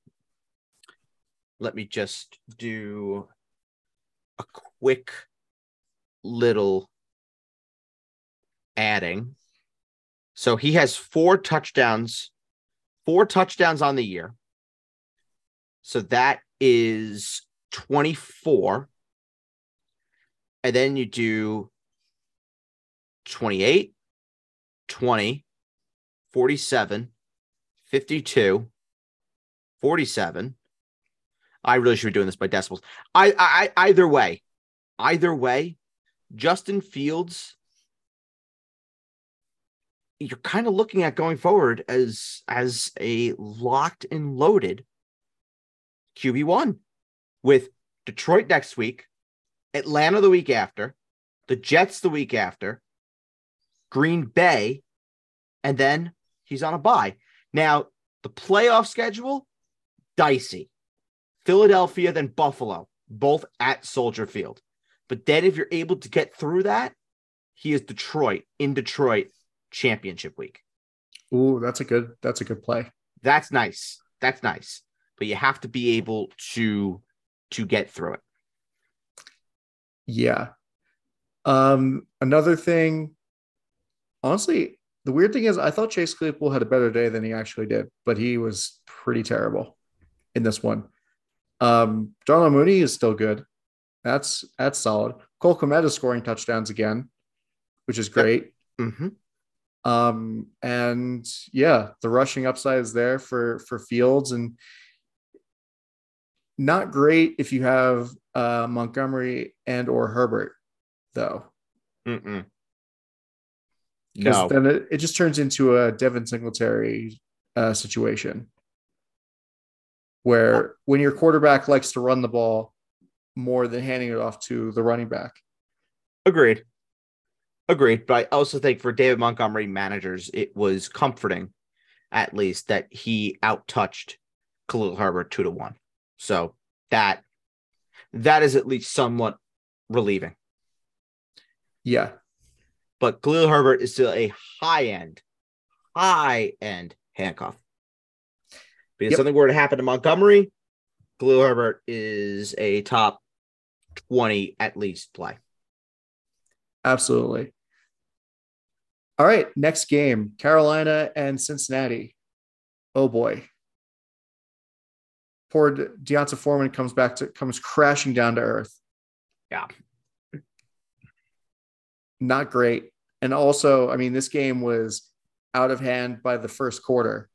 Let me just do a quick little adding. So he has four touchdowns, four touchdowns on the year. So that is 24. And then you do 28, 20, 47, 52, 47. I really should be doing this by decimals. I, I, either way, either way, Justin Fields, you're kind of looking at going forward as as a locked and loaded QB one with Detroit next week, Atlanta the week after, the Jets the week after, Green Bay, and then he's on a bye. Now, the playoff schedule, dicey. Philadelphia, then Buffalo, both at Soldier Field. But then if you're able to get through that, he is Detroit in Detroit championship week. Ooh, that's a good that's a good play. That's nice. That's nice. But you have to be able to to get through it. Yeah. Um, another thing, honestly, the weird thing is I thought Chase Claypool had a better day than he actually did, but he was pretty terrible in this one. Um, Darnell Mooney is still good. That's that's solid. Cole Kmet is scoring touchdowns again, which is great. Mm-hmm. Um, and yeah, the rushing upside is there for for Fields and not great if you have uh, Montgomery and or Herbert, though. Mm-mm. because No. then it, it just turns into a Devin Singletary uh, situation where when your quarterback likes to run the ball more than handing it off to the running back. Agreed. Agreed. But I also think for David Montgomery managers, it was comforting, at least, that he outtouched Khalil Herbert two to one. So that that is at least somewhat relieving. Yeah, But Khalil Herbert is still a high end, high end handcuff. Because Yep. something were to happen to Montgomery, Khalil Herbert is a top 20 at least play. Absolutely. All right, next game Carolina and Cincinnati. Oh boy. Poor De- D'Onta Foreman comes back to comes crashing down to earth. Yeah. Not great. And also, I mean, this game was out of hand by the first quarter,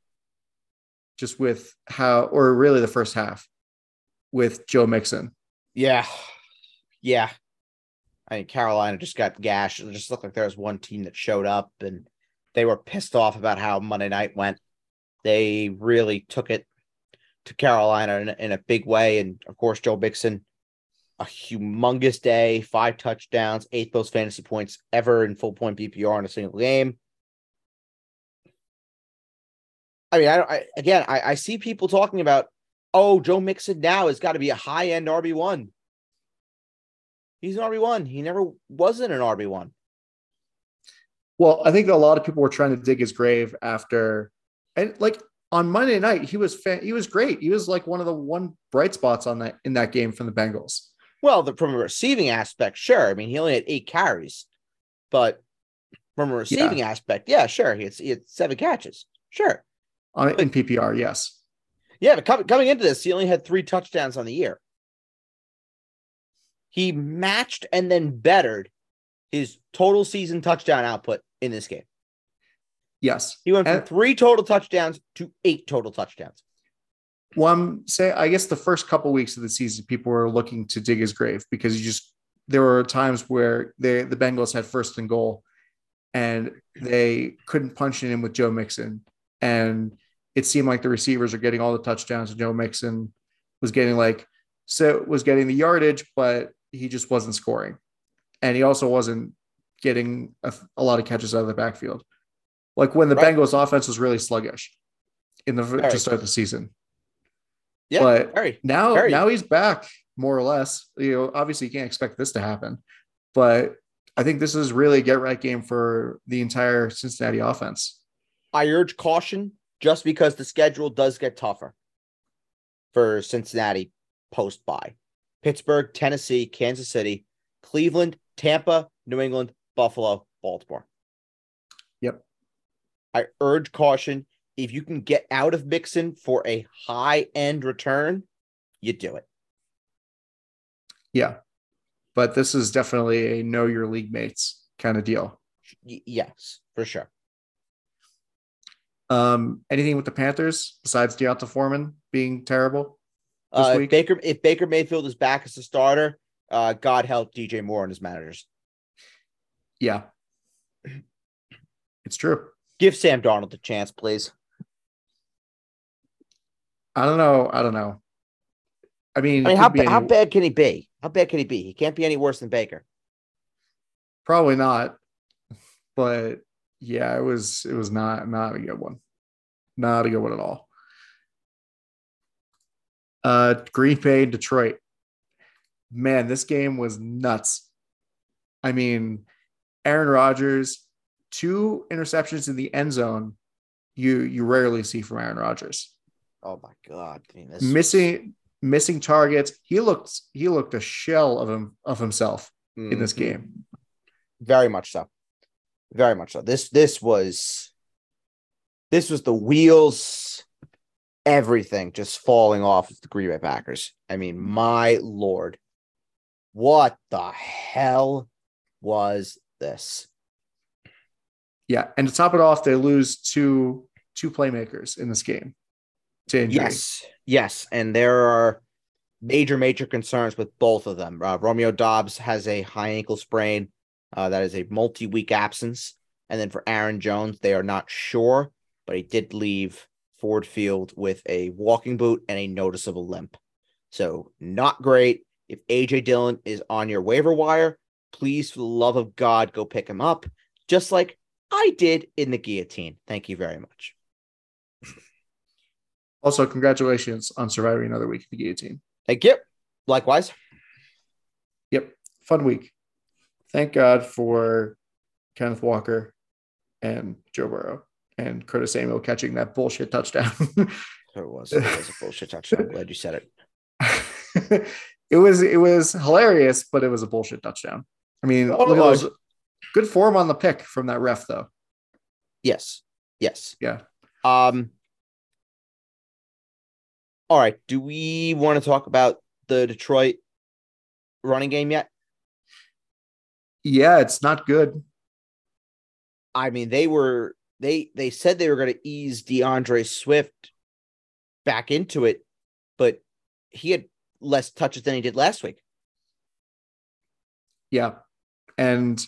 just with how, or really the first half with Joe Mixon. Yeah. Yeah. I mean, Carolina just got gashed. It just looked like there was one team that showed up and they were pissed off about how Monday night went. They really took it to Carolina in, in a big way. And of course, Joe Mixon, a humongous day, five touchdowns, eighth most fantasy points ever in full point PPR in a single game. I mean, I, I again, I, I see people talking about, oh, Joe Mixon now has got to be a high end RB one. He's an RB one. He never wasn't an RB one. Well, I think a lot of people were trying to dig his grave after, and like on Monday night, he was fa- he was great. He was like one of the one bright spots on that in that game from the Bengals. Well, the, from a receiving aspect, sure. I mean, he only had eight carries, but from a receiving yeah. aspect, yeah, sure. He had, he had seven catches, sure. On, in PPR, yes. Yeah, but com- coming into this, he only had three touchdowns on the year. He matched and then bettered his total season touchdown output in this game. Yes. He went from and, three total touchdowns to eight total touchdowns. Well, I'm say I guess the first couple weeks of the season, people were looking to dig his grave because you just there were times where they the Bengals had first and goal and they couldn't punch it in with Joe Mixon. And it seemed like the receivers are getting all the touchdowns and Joe Mixon was getting like so was getting the yardage, but he just wasn't scoring. And he also wasn't getting a, a lot of catches out of the backfield. Like when the right. Bengals offense was really sluggish in the very. to start the season. Yeah, but very, now very. now he's back more or less. You know, obviously you can't expect this to happen, but I think this is really a get right game for the entire Cincinnati offense. I urge caution just because the schedule does get tougher for Cincinnati post bye. Pittsburgh, Tennessee, Kansas City, Cleveland, Tampa, New England, Buffalo, Baltimore. Yep. I urge caution. If you can get out of Mixon for a high end return, you do it. Yeah. But this is definitely a know your league mates kind of deal. Y- yes, for sure. Um, anything with the Panthers besides D'Onta Foreman being terrible? Uh, if Baker if Baker Mayfield is back as a starter, uh, God help DJ Moore and his managers. Yeah, it's true. Give Sam Darnold a chance, please. I don't know. I don't know. I mean, I mean, how, any... how bad can he be? How bad can he be? He can't be any worse than Baker. Probably not. But yeah, it was it was not not a good one. Not a good one at all. Uh Green Bay, Detroit. Man, this game was nuts. I mean, Aaron Rodgers, two interceptions in the end zone. You you rarely see from Aaron Rodgers. Oh my god! I mean, missing missing targets. He looked he looked a shell of him of himself mm-hmm. in this mm-hmm. game. Very much so. Very much so. This this was this was the wheels, everything just falling off of the Green Bay Packers. I mean, my lord, what the hell was this? Yeah, and to top it off, they lose two two playmakers in this game. Yes, yes, and there are major major concerns with both of them. Uh, Romeo Doubs has a high ankle sprain. Uh, that is a multi week absence. And then for Aaron Jones, they are not sure, but he did leave Ford Field with a walking boot and a noticeable limp. So, not great. If AJ Dillon is on your waiver wire, please, for the love of God, go pick him up, just like I did in the guillotine. Thank you very much. Also, congratulations on surviving another week of the guillotine. Thank you. Likewise. Yep. Fun week thank God for Kenneth Walker and Joe Burrow and Curtis Samuel catching that bullshit touchdown. it was. It was a bullshit touchdown. I'm glad you said it. it was it was hilarious, but it was a bullshit touchdown. I mean, Oh, those. Good form on the pick from that ref, though. Yes. Yes. Yeah. Um. All right. Do we want to talk about the Detroit running game yet? Yeah, it's not good. I mean, they were they they said they were going to ease DeAndre Swift back into it, but he had less touches than he did last week. Yeah, and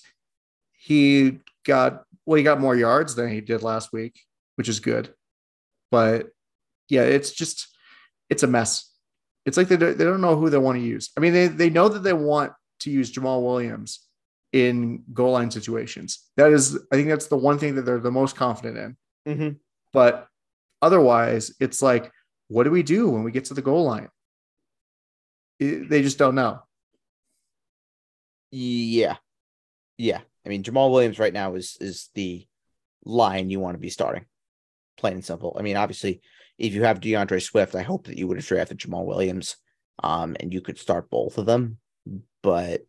he got well, he got more yards than he did last week, which is good. But yeah, it's just it's a mess. It's like they they don't know who they want to use. I mean, they they know that they want to use Jamaal Williams in goal line situations. That is, I think that's the one thing that they're the most confident in. Mm-hmm. But otherwise, it's like, what do we do when we get to the goal line? It- they just don't know. Yeah, yeah. I mean, Jamaal Williams right now is is the line you want to be starting, plain and simple. I mean, obviously, if you have DeAndre Swift, I hope that you would have drafted Jamaal Williams, um, and you could start both of them. But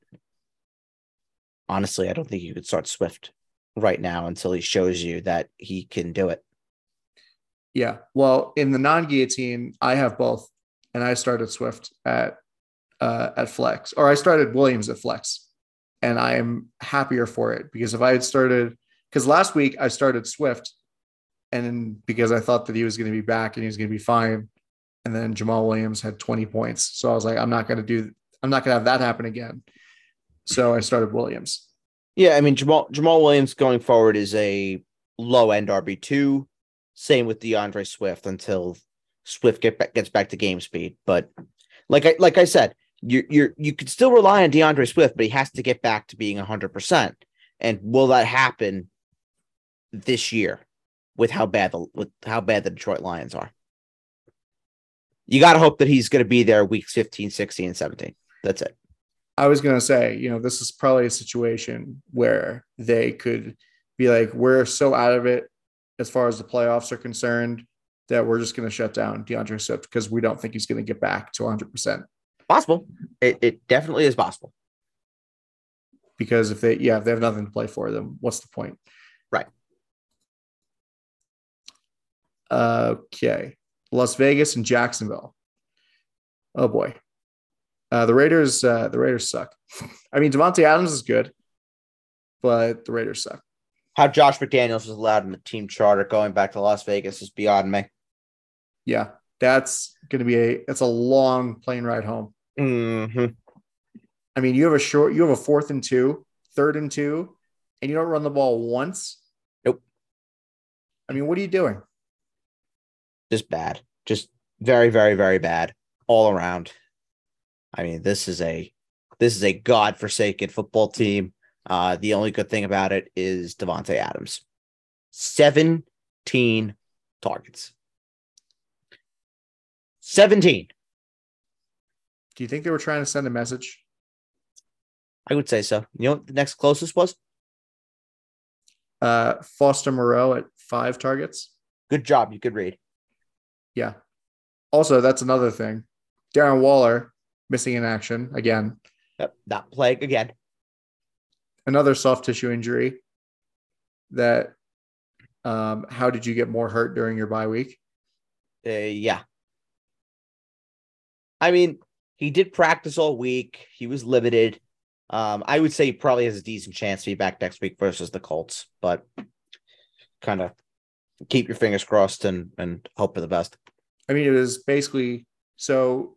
honestly, I don't think you could start Swift right now until he shows you that he can do it. Yeah. Well, in the non-guillotine, I have both, and I started Swift at uh, at flex, or I started Williams at flex, and I am happier for it because if I had started, because last week I started Swift, and because I thought that he was going to be back and he was going to be fine, and then Jamaal Williams had 20 points, so I was like, I'm not going to do, I'm not going to have that happen again. So I started Williams. Yeah, I mean Jamaal Jamaal Williams going forward is a low end RB two. Same with DeAndre Swift until Swift get gets back to game speed. But like I like I said, you you you could still rely on DeAndre Swift, but he has to get back to being hundred percent. And will that happen this year with how bad the with how bad the Detroit Lions are? You got to hope that he's going to be there weeks 15, 16, and 17. That's it. I was going to say, you know, this is probably a situation where they could be like, we're so out of it as far as the playoffs are concerned that we're just going to shut down DeAndre Swift because we don't think he's going to get back to 100%. Possible. It, it definitely is possible. Because if they, yeah, if they have nothing to play for them, what's the point? Right. Okay. Las Vegas and Jacksonville. Oh boy. Uh, the Raiders, uh, the Raiders suck. I mean, Davante Adams is good, but the Raiders suck. How Josh McDaniels was allowed in the team charter going back to Las Vegas is beyond me. Yeah, that's going to be a it's a long plane ride home. Mm-hmm. I mean, you have a short, you have a fourth and two, third and two, and you don't run the ball once. Nope. I mean, what are you doing? Just bad. Just very, very, very bad all around. I mean, this is a this is a godforsaken football team. Uh, the only good thing about it is Davante Adams. 17 targets. 17. Do you think they were trying to send a message? I would say so. You know what the next closest was? Uh, Foster Moreau at five targets. Good job. You could read. Yeah. Also, that's another thing. Darren Waller missing in action again. Yep, Not plague again. Another soft tissue injury. That. Um, how did you get more hurt during your bye week? Uh, yeah. I mean, he did practice all week. He was limited. Um, I would say he probably has a decent chance to be back next week versus the Colts, but kind of keep your fingers crossed and and hope for the best. I mean, it was basically so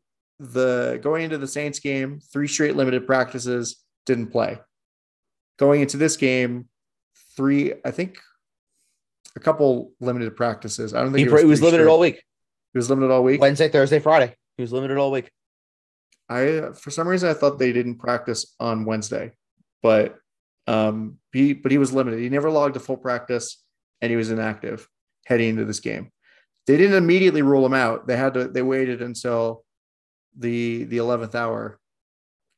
the going into the Saints game, three straight limited practices, didn't play. Going into this game, three, I think a couple limited practices. I don't think He, it was, he was limited straight. all week. He was limited all week. Wednesday, Thursday, Friday. He was limited all week. I for some reason I thought they didn't practice on Wednesday, but um he but he was limited. He never logged a full practice and he was inactive heading into this game. They didn't immediately rule him out. They had to they waited until the the 11th hour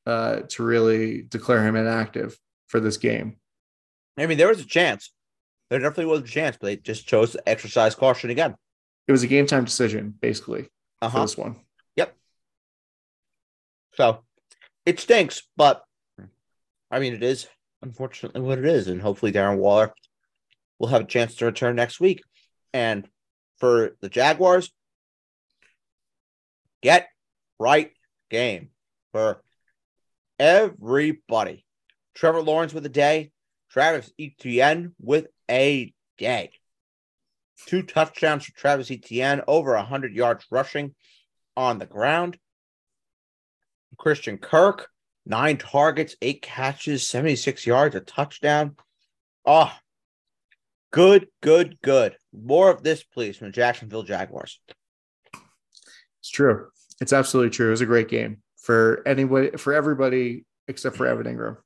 uh to really declare him inactive for this game. I mean, there was a chance. There definitely was a chance, but they just chose to exercise caution again. It was a game time decision basically Uh for huh. this one. Yep. So it stinks, but I mean, it is unfortunately what it is. And hopefully, Darren Waller will have a chance to return next week. And for the Jaguars, get right game for everybody. Trevor Lawrence with a day, Travis Etienne with a day. Two touchdowns for Travis Etienne, over 100 yards rushing on the ground. Christian Kirk, nine targets, eight catches, 76 yards, a touchdown. Oh, good, good, good. More of this, please, from the Jacksonville Jaguars. It's true. It's absolutely true. It was a great game for anybody, for everybody except for Evan Engram.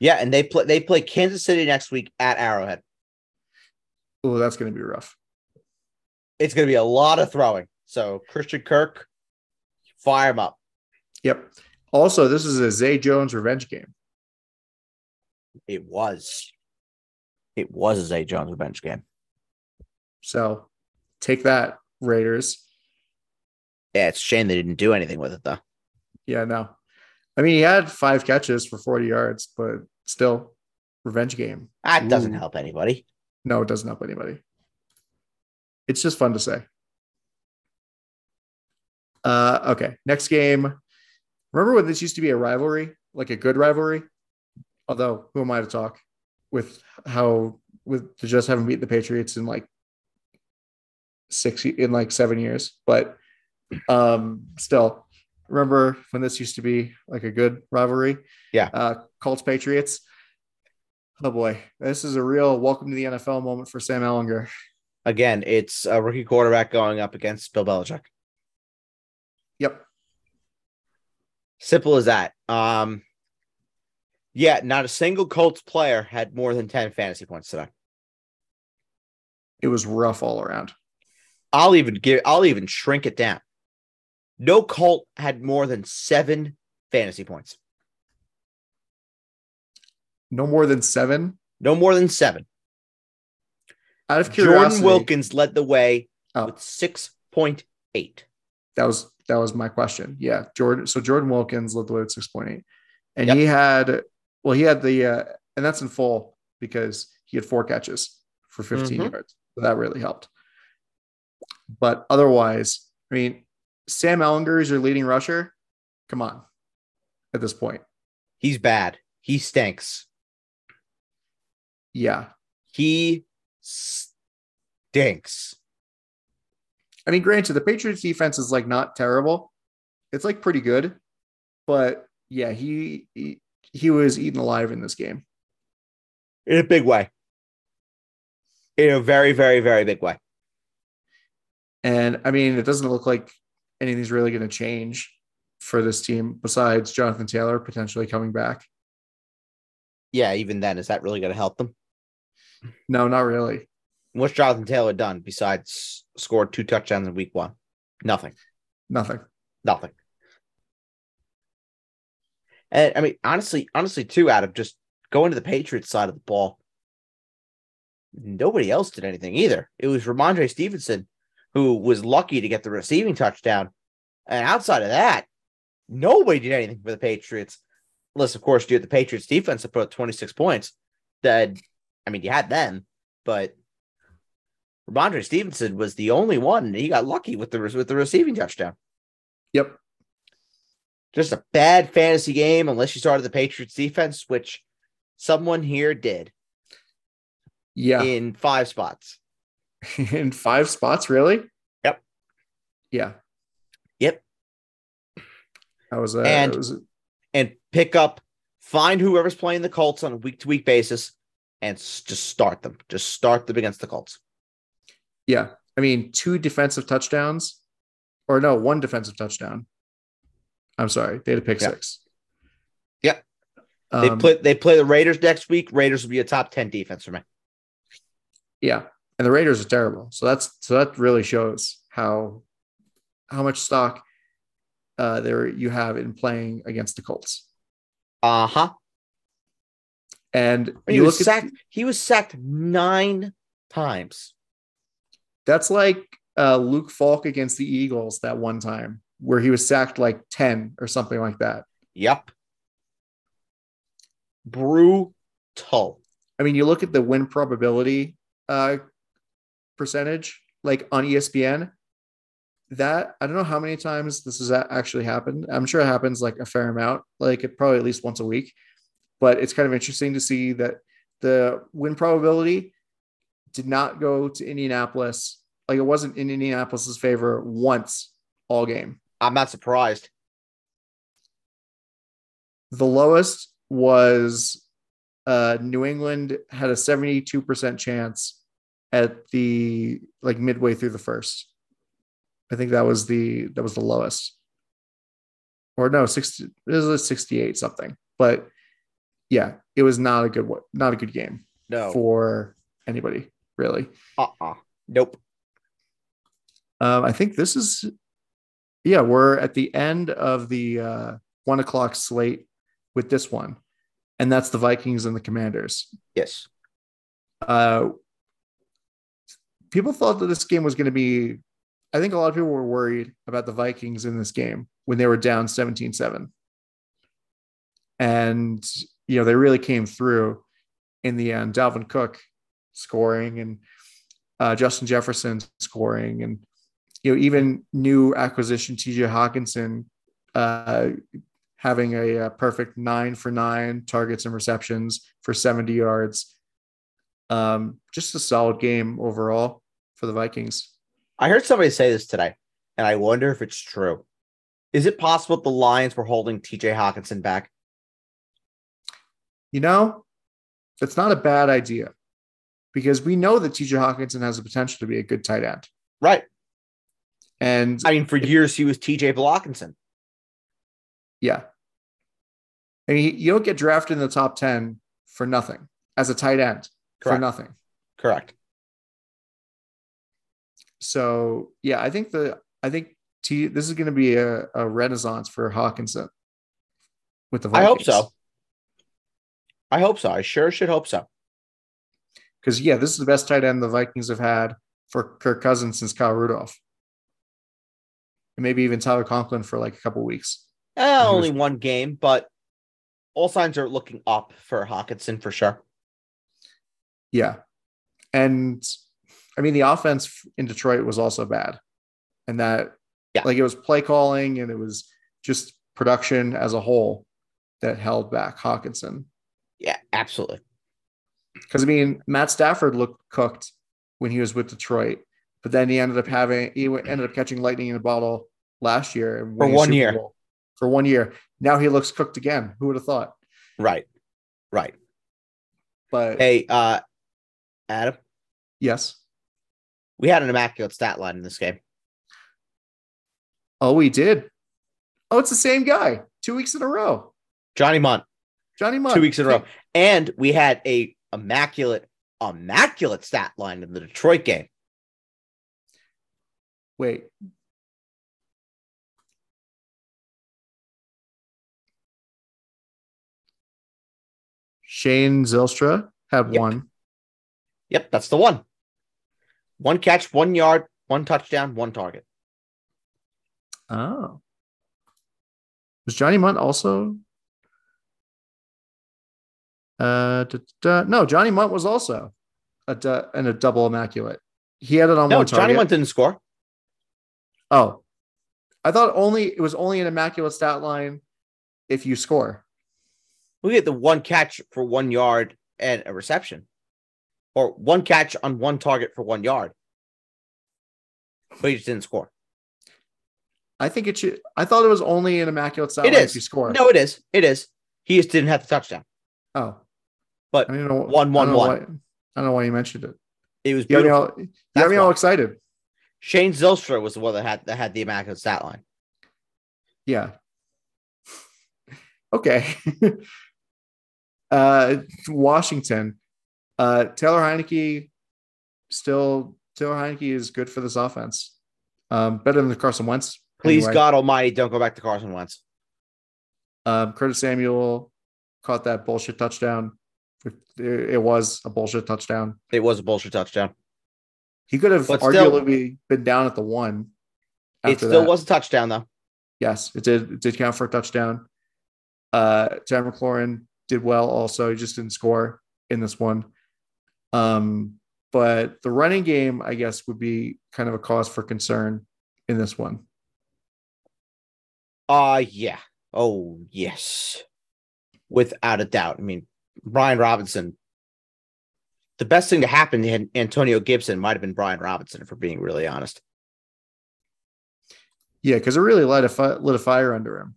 Yeah, and they play they play Kansas City next week at Arrowhead. Oh, that's going to be rough. It's going to be a lot of throwing. So Christian Kirk, fire him up. Yep. Also, this is a Zay Jones revenge game. It was. It was a Zay Jones revenge game. So take that, Raiders. Yeah, it's a shame they didn't do anything with it though. Yeah, no. I mean, he had five catches for 40 yards, but still, revenge game. That doesn't Ooh. help anybody. No, it doesn't help anybody. It's just fun to say. Uh, okay, next game. Remember when this used to be a rivalry, like a good rivalry? Although, who am I to talk with how with the just haven't beat the Patriots in like six in like seven years, but um, still, remember when this used to be like a good rivalry? Yeah. Uh, Colts Patriots. Oh boy, this is a real welcome to the NFL moment for Sam Ehlinger. Again, it's a rookie quarterback going up against Bill Belichick. Yep. Simple as that. Um, yeah, not a single Colts player had more than 10 fantasy points today. It was rough all around. I'll even give I'll even shrink it down. No cult had more than seven fantasy points. No more than seven. No more than seven. Out of curiosity, Jordan Wilkins led the way Oh. with 6.8. That was that was my question. Yeah, Jordan. So Jordan Wilkins led the way point eight, and Yep. he had well, he had the uh, and that's in full because he had four catches for 15 Mhm. yards. So that really helped. But otherwise, I mean, Sam Ehlinger is your leading rusher. Come on, at this point, He's bad. He stinks. yeah. He stinks. I mean, granted, the Patriots defense is like not terrible. It's like pretty good, but yeah, he he, he was eaten alive in this game. In a big way. In a very, very, very big way. And I mean, it doesn't look like anything's really going to change for this team besides Jonathan Taylor potentially coming back. Yeah, even then, is that really going to help them? No, not really. What's Jonathan Taylor done besides scored two touchdowns in week one? Nothing. Nothing. Nothing. And I mean, honestly, honestly, too, Adam, just going to the Patriots side of the ball, nobody else did anything either. It was Rhamondre Stevenson who was lucky to get the receiving touchdown. And outside of that, nobody did anything for the Patriots. Unless, of course, you had the Patriots defense that put up 26 points. That I mean, you had them, but Rhamondre Stevenson was the only one. He got lucky with the with the receiving touchdown. Yep. Just a bad fantasy game unless you started the Patriots defense, which someone here did Yeah. in five spots. in five spots, really? Yep. Yeah. Yep. That was a, And- was a- And pick up, find whoever's playing the Colts on a week to week basis and just start them. Just start them against the Colts. yeah. I mean, two defensive touchdowns, or no, one defensive touchdown. I'm sorry, they had a pick Yeah. six. Yep. They Um, play they play the Raiders next week. Raiders will be a top 10 defense for me. Yeah, and the Raiders are terrible. So that's so that really shows how how much stock uh, there you have in playing against the Colts. Uh-huh. And He you was look at sacked. He was sacked nine times. that's like uh, Luke Falk against the Eagles that one time where he was sacked like 10 or something like that. Yep. Brutal. I mean, you look at the win probability uh, percentage, like on ESPN. That I don't know how many times this has actually happened. I'm sure it happens like a fair amount, like it probably at least once a week. But it's kind of interesting to see that the win probability did not go to Indianapolis. Like it wasn't in Indianapolis's favor once all game. I'm not surprised. The lowest was uh, New England had a 72% chance at the like midway through the first. I think that was the that was the lowest. Or no, 60 it was a 68 something. But yeah, it was not a good one, not a good game No. for anybody, really. uh-uh. Nope. Um, I think this is, yeah, we're at the end of the uh, one o'clock slate with this one, and that's the Vikings and the Commanders. Yes. Uh, people thought that this game was going to be, I think a lot of people were worried about the Vikings in this game when they were down 17 7. And, you know, they really came through in the end. Dalvin Cook scoring and uh, Justin Jefferson scoring and, you know, even new acquisition TJ Hockenson uh, having a, a perfect nine for nine targets and receptions for 70 yards. Um, just a solid game overall for the Vikings. I heard somebody say this today, and I wonder if it's true. Is it possible the Lions were holding TJ Hockenson back? You know, it's not a bad idea because we know that TJ Hockenson has the potential to be a good tight end. Right. And I mean, for years he was TJ Blockinson. yeah, I mean, you don't get drafted in the top 10 for nothing as a tight end for nothing. Correct. So yeah, I think the I think T, this is going to be a, a renaissance for Hockenson with the Vikings. I hope so. I hope so. I sure should hope so. Because yeah, this is the best tight end the Vikings have had for Kirk Cousins since Kyle Rudolph, and maybe even Tyler Conklin for like a couple weeks. Eh, He was- only one game, but all signs are looking up for Hockenson for sure. Yeah, and I mean the offense in Detroit was also bad, and that Yeah. like it was play calling and it was just production as a whole that held back Hockenson. Yeah, absolutely. Because I mean, Matt Stafford looked cooked when he was with Detroit, but then he ended up having he ended up catching lightning in a bottle last year and a one Super year. Bowl. For one year, now he looks cooked again. Who would have thought? Right. Right. But Hey, uh, Adam, yes, we had an immaculate stat line in this game. oh, we did. Oh, it's the same guy. Two weeks in a row. Johnny Mundt, Johnny Mundt. two weeks in a row. And we had a immaculate, immaculate stat line in the Detroit game. Wait. Shane Zylstra had Yep. one. Yep, that's the one. One catch, one yard, one touchdown, one target. Oh. Was Johnny Mundt also? Uh, da- da- no, Johnny Mundt was also a du- and a double immaculate. He had it on No, one Johnny. Mundt didn't score. Oh, I thought only it was only an immaculate stat line if you score. We get the one catch for one yard and a reception, or one catch on one target for one yard. But he just didn't score. I think it should. I thought it was only an immaculate stat It line is. if you score. No, it is. It is. He just didn't have the touchdown. Oh, But I don't know. one, I one, don't know one. why- I don't know why you mentioned it. It was You got me all, got me all excited. Shane Zylstra was the one that had that had the immaculate stat line. Yeah. Okay. uh, Washington. Uh, Taylor Heinicke still. Taylor Heinicke is good for this offense. Um, better than Carson Wentz. Please anyway. God Almighty, don't go back to Carson Wentz. Um, Curtis Samuel caught that bullshit touchdown. It, it was a bullshit touchdown. It was a bullshit touchdown. He could have But still- arguably been down at the one. It still that. was a touchdown though. Yes, it did. It did count for a touchdown. Uh, McLaurin did well also. He just didn't score in this one. Um, but the running game, I guess, would be kind of a cause for concern in this one. Uh yeah. Oh yes. Without a doubt. I mean, Brian Robinson. The best thing to happen to Antonio Gibson might have been Brian Robinson, if we're being really honest. Yeah, because it really lit a, fi- lit a fire under him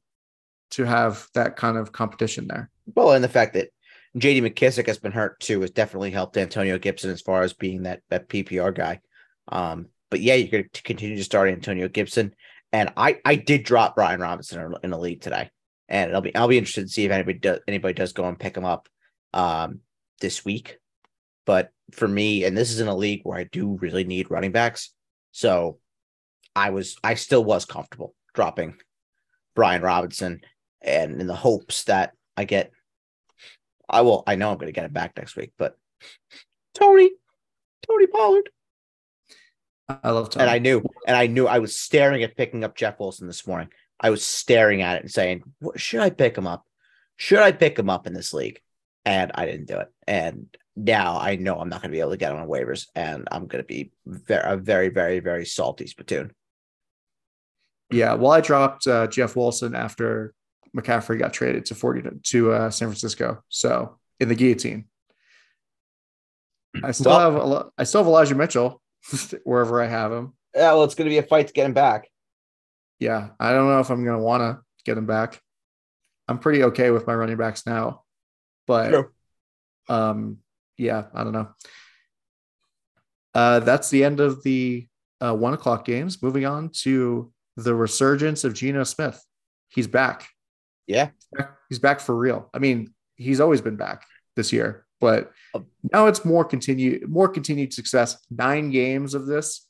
to have that kind of competition there. Well, and the fact that JD McKissic has been hurt too has definitely helped Antonio Gibson as far as being that that PPR guy. Um, but yeah, you're going to continue to start Antonio Gibson, and I I did drop Brian Robinson in the league today, and I'll be I'll be interested to see if anybody does anybody does go and pick him up um, this week. But for me, and this is in a league where I do really need running backs, so I was I still was comfortable dropping Brian Robinson, and in the hopes that I get I will. I know I'm going to get it back next week, but Tony, Tony Pollard. I love Tony. And I knew, and I knew I was staring at picking up Jeff Wilson this morning. I was staring at it and saying, should I pick him up? Should I pick him up in this league? And I didn't do it. And now I know I'm not going to be able to get on waivers, and I'm going to be very, a very, very, very salty spittoon. Yeah, well, I dropped uh, Jeff Wilson after McCaffrey got traded to 40 to uh, San Francisco. So in the guillotine, I still well, have I still have Elijah Mitchell wherever I have him. Yeah, well, it's going to be a fight to get him back. Yeah, I don't know if I'm going to want to get him back. I'm pretty okay with my running backs now, but um, yeah, I don't know. Uh, that's the end of the uh, one o'clock games. Moving on to the resurgence of Geno Smith. He's back. Yeah. He's back for real. I mean, he's always been back this year, but oh. now it's more continued more continued success. Nine games of this.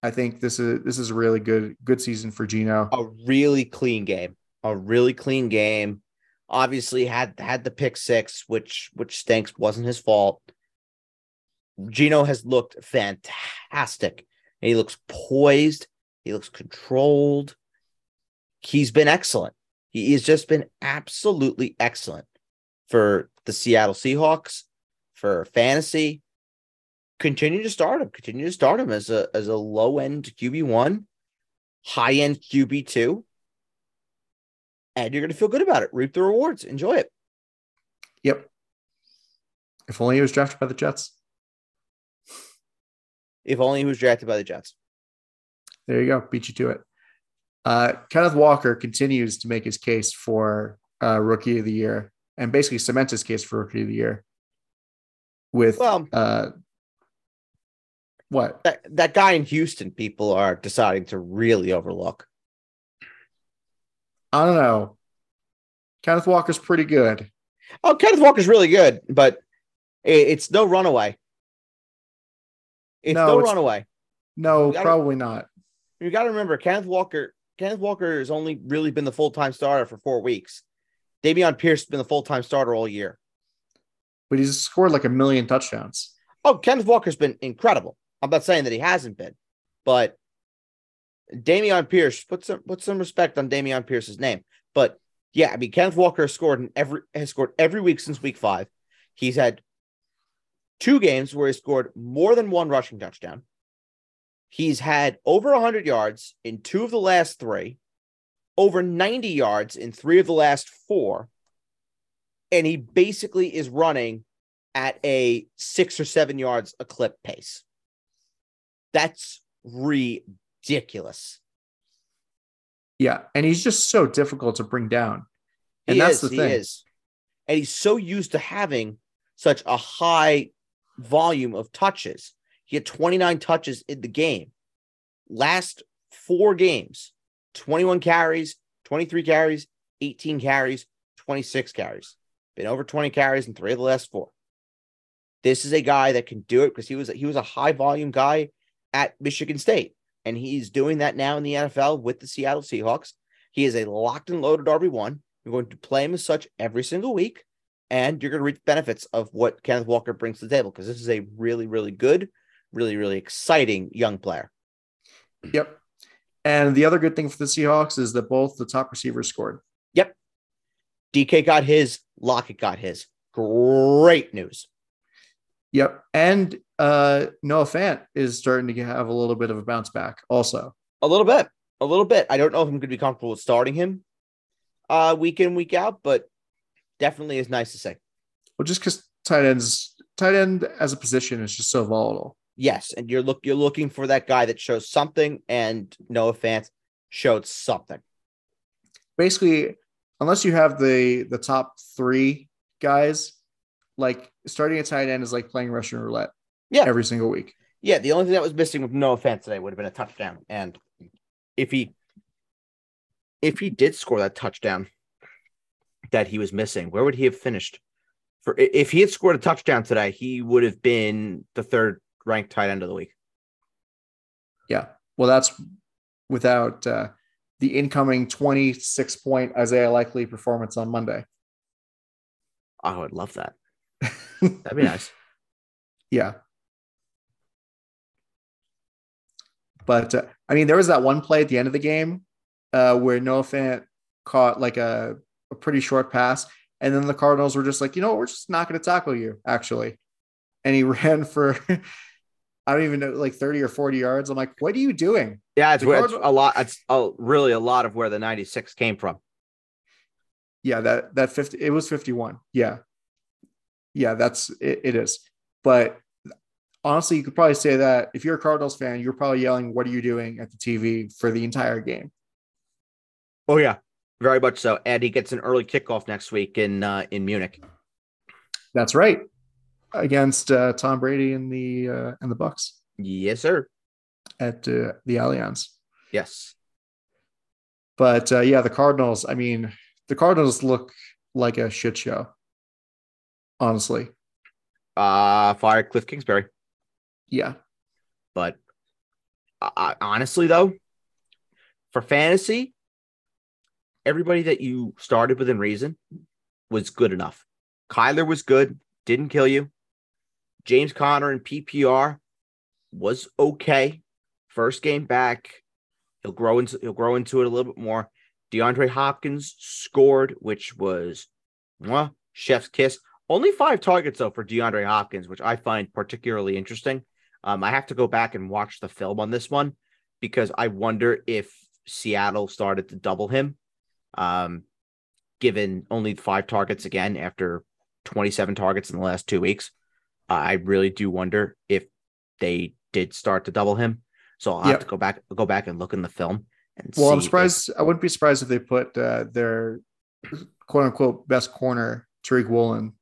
I think this is this is a really good good season for Geno. A really clean game. A really clean game. Obviously had had the pick six, which which stinks, wasn't his fault. Geno has looked fantastic. He looks poised. He looks controlled. He's been excellent. He has just been absolutely excellent for the Seattle Seahawks, for fantasy. Continue to start him. Continue to start him as a as a low end QB one, high end QB two, and you're going to feel good about it. Reap the rewards. Enjoy it. Yep. If only he was drafted by the Jets. If only he was drafted by the Jets. There you go. Beat you to it. Uh, Kenneth Walker continues to make his case for uh, rookie of the year and basically cements his case for rookie of the year with well, uh, what that, that guy in Houston people are deciding to really overlook. I don't know. Kenneth Walker's pretty good. Oh, Kenneth Walker's really good, but it's no runaway. It's no, no it's, runaway. No, gotta, probably not. You got to remember, Kenneth Walker Kenneth Walker has only really been the full time starter for four weeks. Dameon Pierce has been the full time starter all year. But he's scored like a million touchdowns. Oh, Kenneth Walker's been incredible. I'm not saying that he hasn't been, but Dameon Pierce, put some put some respect on Dameon Pierce's name. But yeah, I mean Kenneth Walker has scored in every has scored every week since week five. He's had two games where he scored more than one rushing touchdown. He's had over 100 yards in two of the last three, over 90 yards in three of the last four. And he basically is running at a six or seven yards a clip pace. That's ridiculous. Yeah. And he's just so difficult to bring down. And he that's is, the thing. Is. And he's so used to having such a high volume of touches he had 29 touches in the game. Last four games, 21 carries, 23 carries, 18 carries, 26 carries. Been over 20 carries in three of the last four. This is a guy that can do it because he was he was a high volume guy at Michigan State, and he's doing that now in the NFL with the Seattle Seahawks. He is a locked and loaded RB one. You're going to play him as such every single week, and you're going to reap benefits of what Kenneth Walker brings to the table because this is a really, really good really, really exciting young player. Yep. And the other good thing for the Seahawks is that both the top receivers scored. Yep. DK got his, Lockett got his. Great news. Yep. And uh Noah Fant is starting to have a little bit of a bounce back also. A little bit. A little bit. I don't know if I'm going to be comfortable with starting him uh week in, week out, but definitely is nice to say. Well, just because tight ends, tight end as a position is just so volatile. Yes, and you're look you're looking for that guy that shows something, and Noah Fant showed something. Basically, unless you have the the top three guys, like starting a tight end is like playing Russian roulette. Yeah. every single week. Yeah, the only thing that was missing with Noah Fant today would have been a touchdown, and if he if he did score that touchdown that he was missing, where would he have finished? For if he had scored a touchdown today, he would have been the third ranked tight end of the week. Yeah, well, that's without uh, the incoming twenty six point Isaiah Likely performance on Monday. I would love that. That'd be nice. Yeah. But uh, I mean, there was that one play at the end of the game uh, where Noah Fant caught like a, a pretty short pass. And then the Cardinals were just like, you know, what? we're just not going to tackle you, actually. And he ran for, I don't even know, like 30 or 40 yards. I'm like, what are you doing? Yeah, it's, where, it's a lot. It's a, really a lot of where the 96 came from. Yeah, that that 50 it was 51. Yeah. Yeah, that's it, it is. But honestly, you could probably say that if you're a Cardinals fan, you're probably yelling, What are you doing at the TV for the entire game? Oh yeah, very much so. And he gets an early kickoff next week in uh, in Munich. That's right. Against uh, Tom Brady and the uh, and the Bucks Yes, sir. at uh, the Allianz. Yes. But uh, yeah, the Cardinals, I mean, the Cardinals look like a shit show. Honestly. Uh, fire Cliff Kingsbury. Yeah. But I, I- honestly, though, for fantasy, everybody that you started within reason was good enough. Kyler was good, didn't kill you. James Conner in PPR was okay. First game back, he'll grow into he'll grow into it a little bit more. DeAndre Hopkins scored, which was chef's kiss. Only five targets though for DeAndre Hopkins, which I find particularly interesting. Um, I have to go back and watch the film on this one because I wonder if Seattle started to double him, um, given only five targets again after 27 targets in the last two weeks. I really do wonder if they did start to double him. So I'll have Yep. to go back, go back and look in the film. And Well, I'm see if- surprised. I wouldn't be surprised if they put uh, their quote unquote best corner, Tariq Woolen,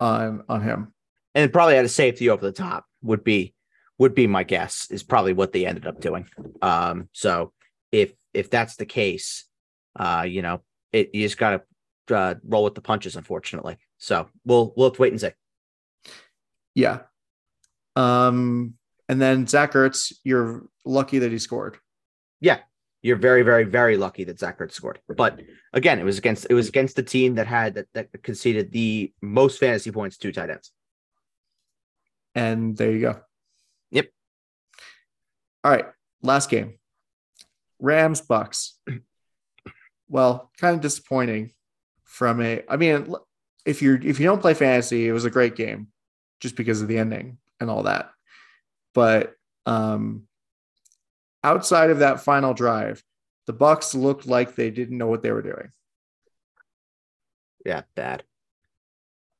on on him. and probably had a safety over the top would be would be my guess is probably what they ended up doing um so if if that's the case uh you know it you just gotta uh, roll with the punches unfortunately so we'll we'll have to wait and see Yeah. Um, and then Zach Ertz, you're lucky that he scored. Yeah, you're very very very lucky that Zach Ertz scored but again it was against it was against the team that had that, that conceded the most fantasy points to tight ends And there you go. Yep. All right. Last game. Rams Bucks. Well, kind of disappointing from a I mean, if you're if you don't play fantasy, it was a great game just because of the ending and all that. But um outside of that final drive, the Bucks looked like they didn't know what they were doing. yeah bad.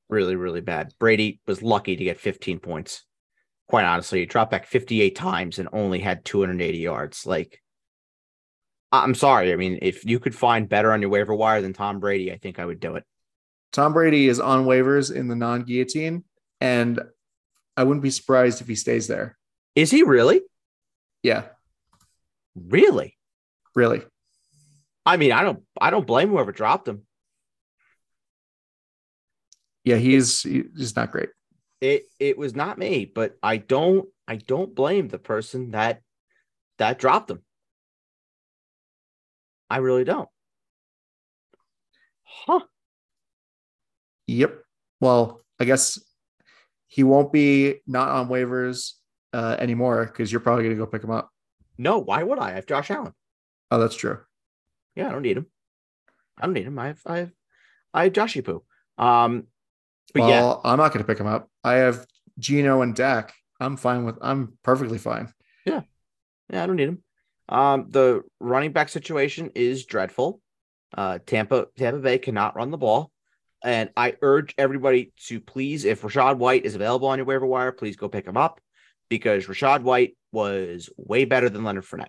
Really really bad. Brady was lucky to get 15 points. Quite honestly he dropped back 58 times and only had 280 yards. Like i'm sorry. I mean if you could find better on your waiver wire than tom brady i think i would do it. Tom Brady is on waivers in the non-guillotine, and I wouldn't be surprised if he stays there. is he really Yeah, really really. i mean i don't i don't blame whoever dropped him Yeah, he's he's not great. it it was not me but i don't i don't blame the person that that dropped him i really don't huh Yep. Well, I guess he won't be not on waivers uh, anymore because you're probably going to go pick him up. no why would i i have josh allen Oh, that's true. Yeah, I don't need him. I don't need him. I have I have I have Joshy Poo. Um but well, yeah, I'm not going to pick him up. I have Geno and Dak. I'm fine with. I'm perfectly fine. yeah, yeah, I don't need him. Um the running back situation is dreadful. Uh Tampa Tampa Bay cannot run the ball. And I urge everybody to please, if Rachaad White is available on your waiver wire, please go pick him up because Rachaad White was way better than Leonard Fournette.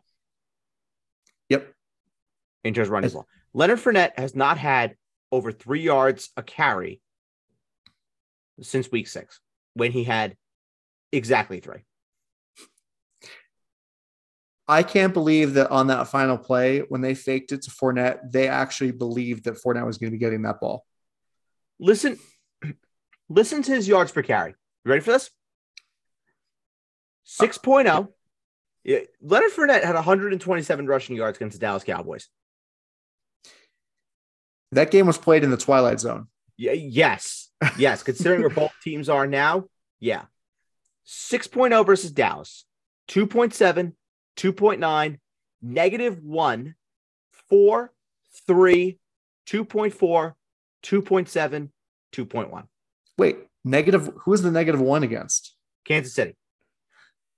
Yep. In terms of running the ball. Leonard Fournette has not had over three yards a carry since week six when he had exactly three. I can't believe that on that final play when they faked it to Fournette, they actually believed that Fournette was going to be getting that ball. Listen, listen to his yards per carry. You ready for this? Uh, 6.0. Yeah, Leonard Fournette had 127 rushing yards against the Dallas Cowboys. That game was played in the twilight zone. Yeah, yes. Yes. Considering where both teams are now, yeah. 6.0 versus Dallas, 2.7, 2.9, negative 1, 4, 3, 2.4, 2.7, 2.1. Wait, negative. Who is the negative one against? Kansas City,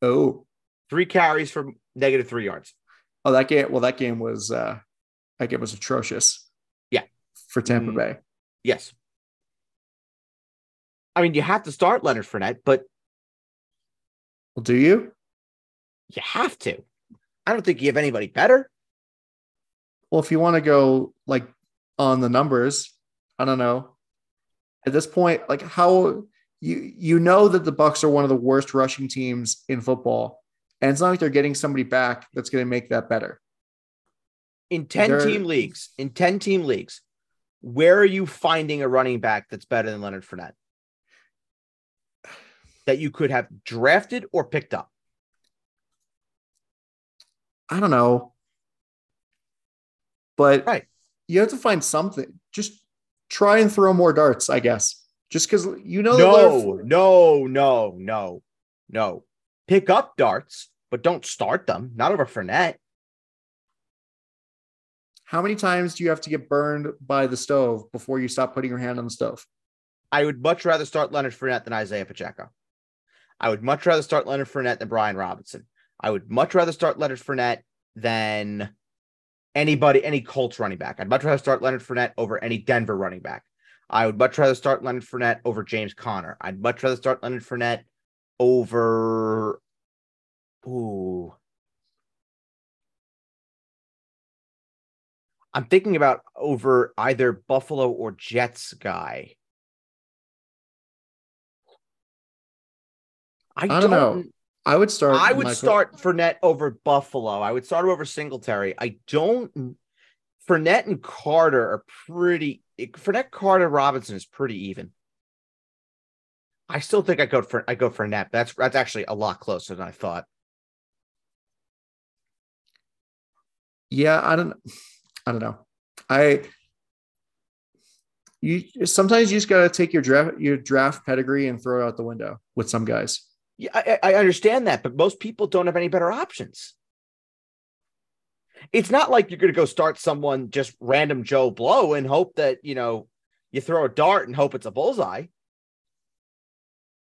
Oh, three carries for negative three yards. oh, that game. Well, that game was. uh That game was atrocious. Yeah. for Tampa Mm. Bay. Yes. I mean, you have to start Leonard Fournette, but Well, do you? you have to. I don't think you have anybody better. Well, if you want to go like on the numbers, I don't know. At this point, like how you you know that the Bucks are one of the worst rushing teams in football, and it's not like they're getting somebody back that's going to make that better. In 10 They're- team leagues, in 10 team leagues, where are you finding a running back that's better than Leonard Fournette? That you could have drafted or picked up. I don't know, but Right. you have to find something. Just try and throw more darts, I guess. Just because you know No, no, no, no, no. Pick up darts, but don't start them. Not over Fournette. how many times do you have to get burned by the stove before you stop putting your hand on the stove? I would much rather start Leonard Fournette than Isaiah Pacheco. I would much rather start Leonard Fournette than Brian Robinson. I would much rather start Leonard Fournette than anybody, any Colts running back. I'd much rather start Leonard Fournette over any Denver running back. I would much rather start Leonard Fournette over James Conner. I'd much rather start Leonard Fournette over. Ooh. I'm thinking about over either Buffalo or Jets guy. I, I don't know. I would start. I would Michael- start Fournette over Buffalo. I would start over Singletary. I don't. Fournette and Carter are pretty. Fournette, Carter, Robinson is pretty even. I still think I go for I go for Fournette. That's that's actually a lot closer than I thought. Yeah, I don't. I don't know. I. You sometimes you just gotta take your draft your draft pedigree and throw it out the window with some guys. Yeah, I, I understand that, but most people don't have any better options. It's not like you're going to go start someone just random Joe Blow and hope that you know you throw a dart and hope it's a bullseye.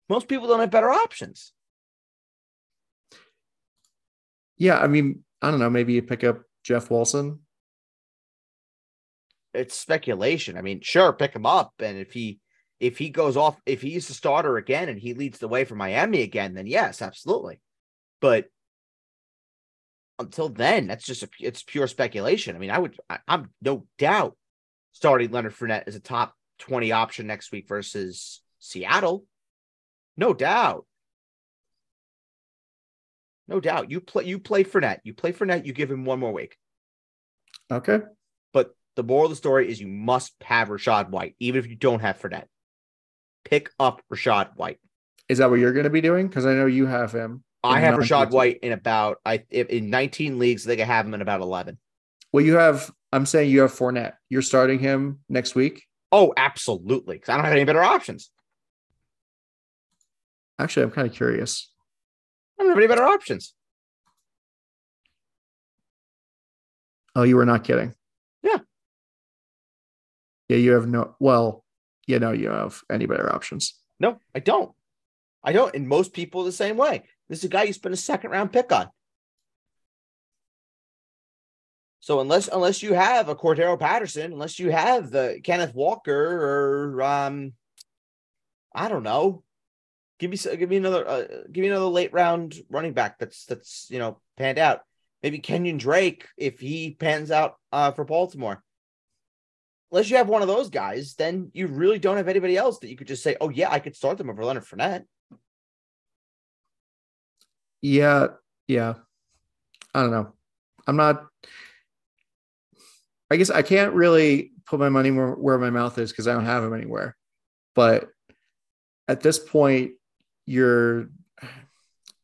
Most people don't have better options. Yeah, I mean, I don't know. Maybe you pick up Jeff Wilson. It's speculation. I mean, sure, pick him up, and if he if he goes off, if he's the starter again and he leads the way for Miami again, then yes, absolutely. But until then, that's just a, it's pure speculation. I mean, I would, I, I'm no doubt starting Leonard Fournette as a top 20 option next week versus Seattle. No doubt. No doubt. You play, you play Fournette. You play Fournette. You give him one more week. Okay. But the moral of the story is you must have Rachaad White, even if you don't have Fournette. Pick up Rachaad White. Is that what you're going to be doing? Because I know you have him. I have Rachaad White in about I in 19 leagues. I think I have him in about 11. Well, you have. I'm saying you have Fournette. You're starting him next week. Oh, absolutely. Because I don't have any better options. Actually, I'm kind of curious. I don't have any better options. Oh, you were not kidding. Yeah. Yeah, you have no. Well, you know, you have any better options. No, I don't. I don't. And most people the same way. This is a guy you spend a second round pick on. So unless unless you have a Cordarrelle Patterson, unless you have the Kenneth Walker or um, I don't know, give me give me another uh, give me another late round running back that's that's you know panned out. Maybe Kenyan Drake if he pans out uh, for Baltimore. Unless you have one of those guys, then you really don't have anybody else that you could just say, "Oh yeah, I could start them over Leonard Fournette." Yeah, yeah. I don't know. I'm not. I guess I can't really put my money where, where my mouth is because I don't have them anywhere. But at this point, you're,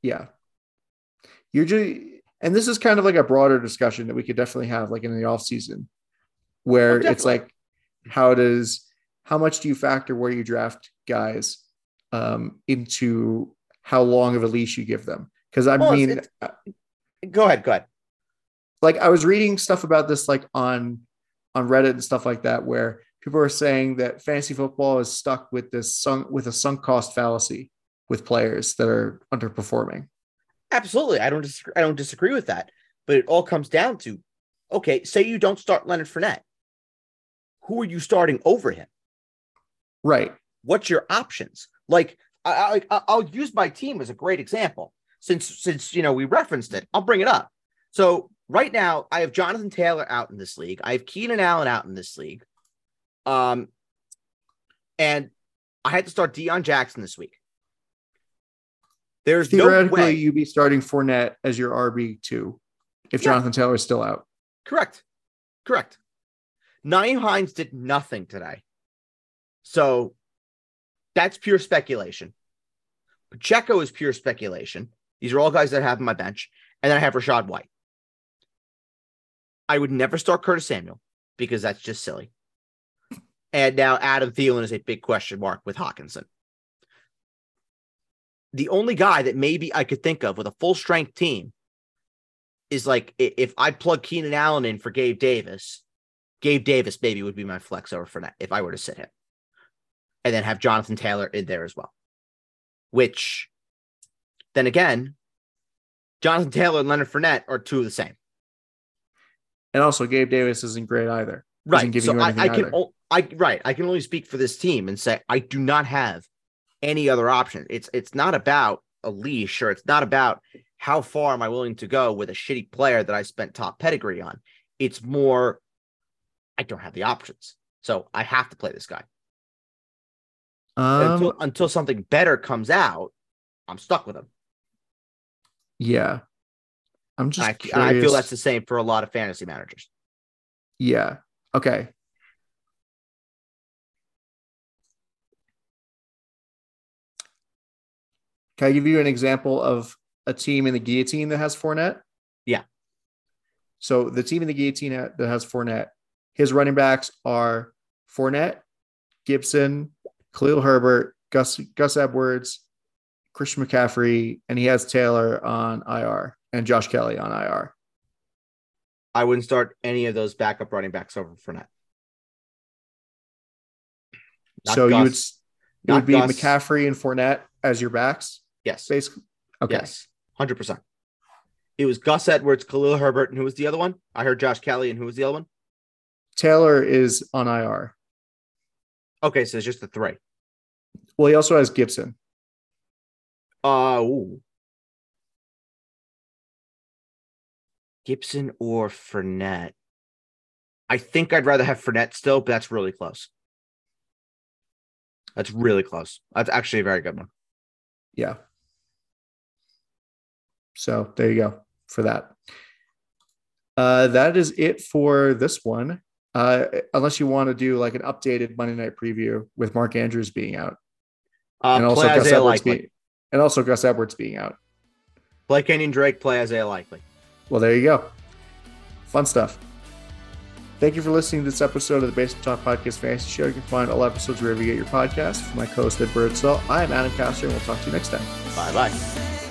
yeah, you're just, and this is kind of like a broader discussion that we could definitely have, like in the off season, where Oh, it's like, how does, how much do you factor where you draft guys um, into how long of a leash you give them? Because I Well, mean, it's- Go ahead, go ahead. like I was reading stuff about this like on on Reddit and stuff like that where people are saying that fantasy football is stuck with this sunk with a sunk cost fallacy with players that are underperforming. Absolutely, I don't disagree. I don't disagree with that. But it all comes down to, okay, say you don't start Leonard Fournette. Who are you starting over him? Right. What's your options? Like, I, I I'll use my team as a great example since since you know we referenced it. I'll bring it up. So right now, I have Jonathan Taylor out in this league. I have Keenan Allen out in this league. Um, and I had to start Deon Jackson this week. There's no Theoretically, way. you'd be starting Fournette as your RB two if Yeah. Jonathan Taylor is still out. Correct. Correct. Nyheim Hines did nothing today. So that's pure speculation. Pacheco is pure speculation. These are all guys that I have on my bench. And then I have Rachaad White. I would never start Curtis Samuel because that's just silly. And now Adam Thielen is a big question mark with Hockenson. The only guy that maybe I could think of with a full strength team is like if I plug Keenan Allen in for Gabe Davis, Gabe Davis maybe would be my flex over for that if I were to sit him. And then have Jonathan Taylor in there as well. Which then again, Jonathan Taylor and Leonard Fournette are two of the same. And also, Gabe Davis isn't great either. Right. So I, I can o- I right. I can only speak for this team and say I do not have any other option. It's it's not about a leash or it's not about how far am I willing to go with a shitty player that I spent top pedigree on. It's more I don't have the options. So I have to play this guy. Um, until until something better comes out, I'm stuck with him. yeah. I'm just I, I, feel that's the same for a lot of fantasy managers. Yeah. Okay. Can I give you an example of a team in the guillotine that has Fournette? Yeah. So the team in the guillotine that has Fournette, his running backs are Fournette, Gibson, Khalil Herbert, Gus Gus Edwards, Christian McCaffrey, and he has Taylor on IR and Josh Kelley on IR. I wouldn't start any of those backup running backs over Fournette. Not so you would it would be Gus. McCaffrey and Fournette as your backs, Yes. basically. Okay. Yes. 100%. It was Gus Edwards, Khalil Herbert, and who was the other one? I heard Josh Kelley, and who was the other one? Taylor is on IR. Okay, so it's just the three. Well, he also has Gibson. Uh, ooh. Gibson or Fournette? I think I'd rather have Fournette still, but that's really close. That's really close. That's actually a very good one. Yeah. So there you go for that. Uh, that is it for this one. Uh, unless you want to do like an updated Monday night preview with Mark Andrews being out, Uh, and also Gus Edwards being, and also Gus Edwards being out. Play Kenyan Drake, play Isaiah Likely. Well, there you go. Fun stuff. Thank you for listening to this episode of the Basement Talk Podcast Fantasy Show. You can find all episodes wherever you get your podcasts. For my co-host Ed Birdsall, I am Adam Castor, and we'll talk to you next time. Bye bye.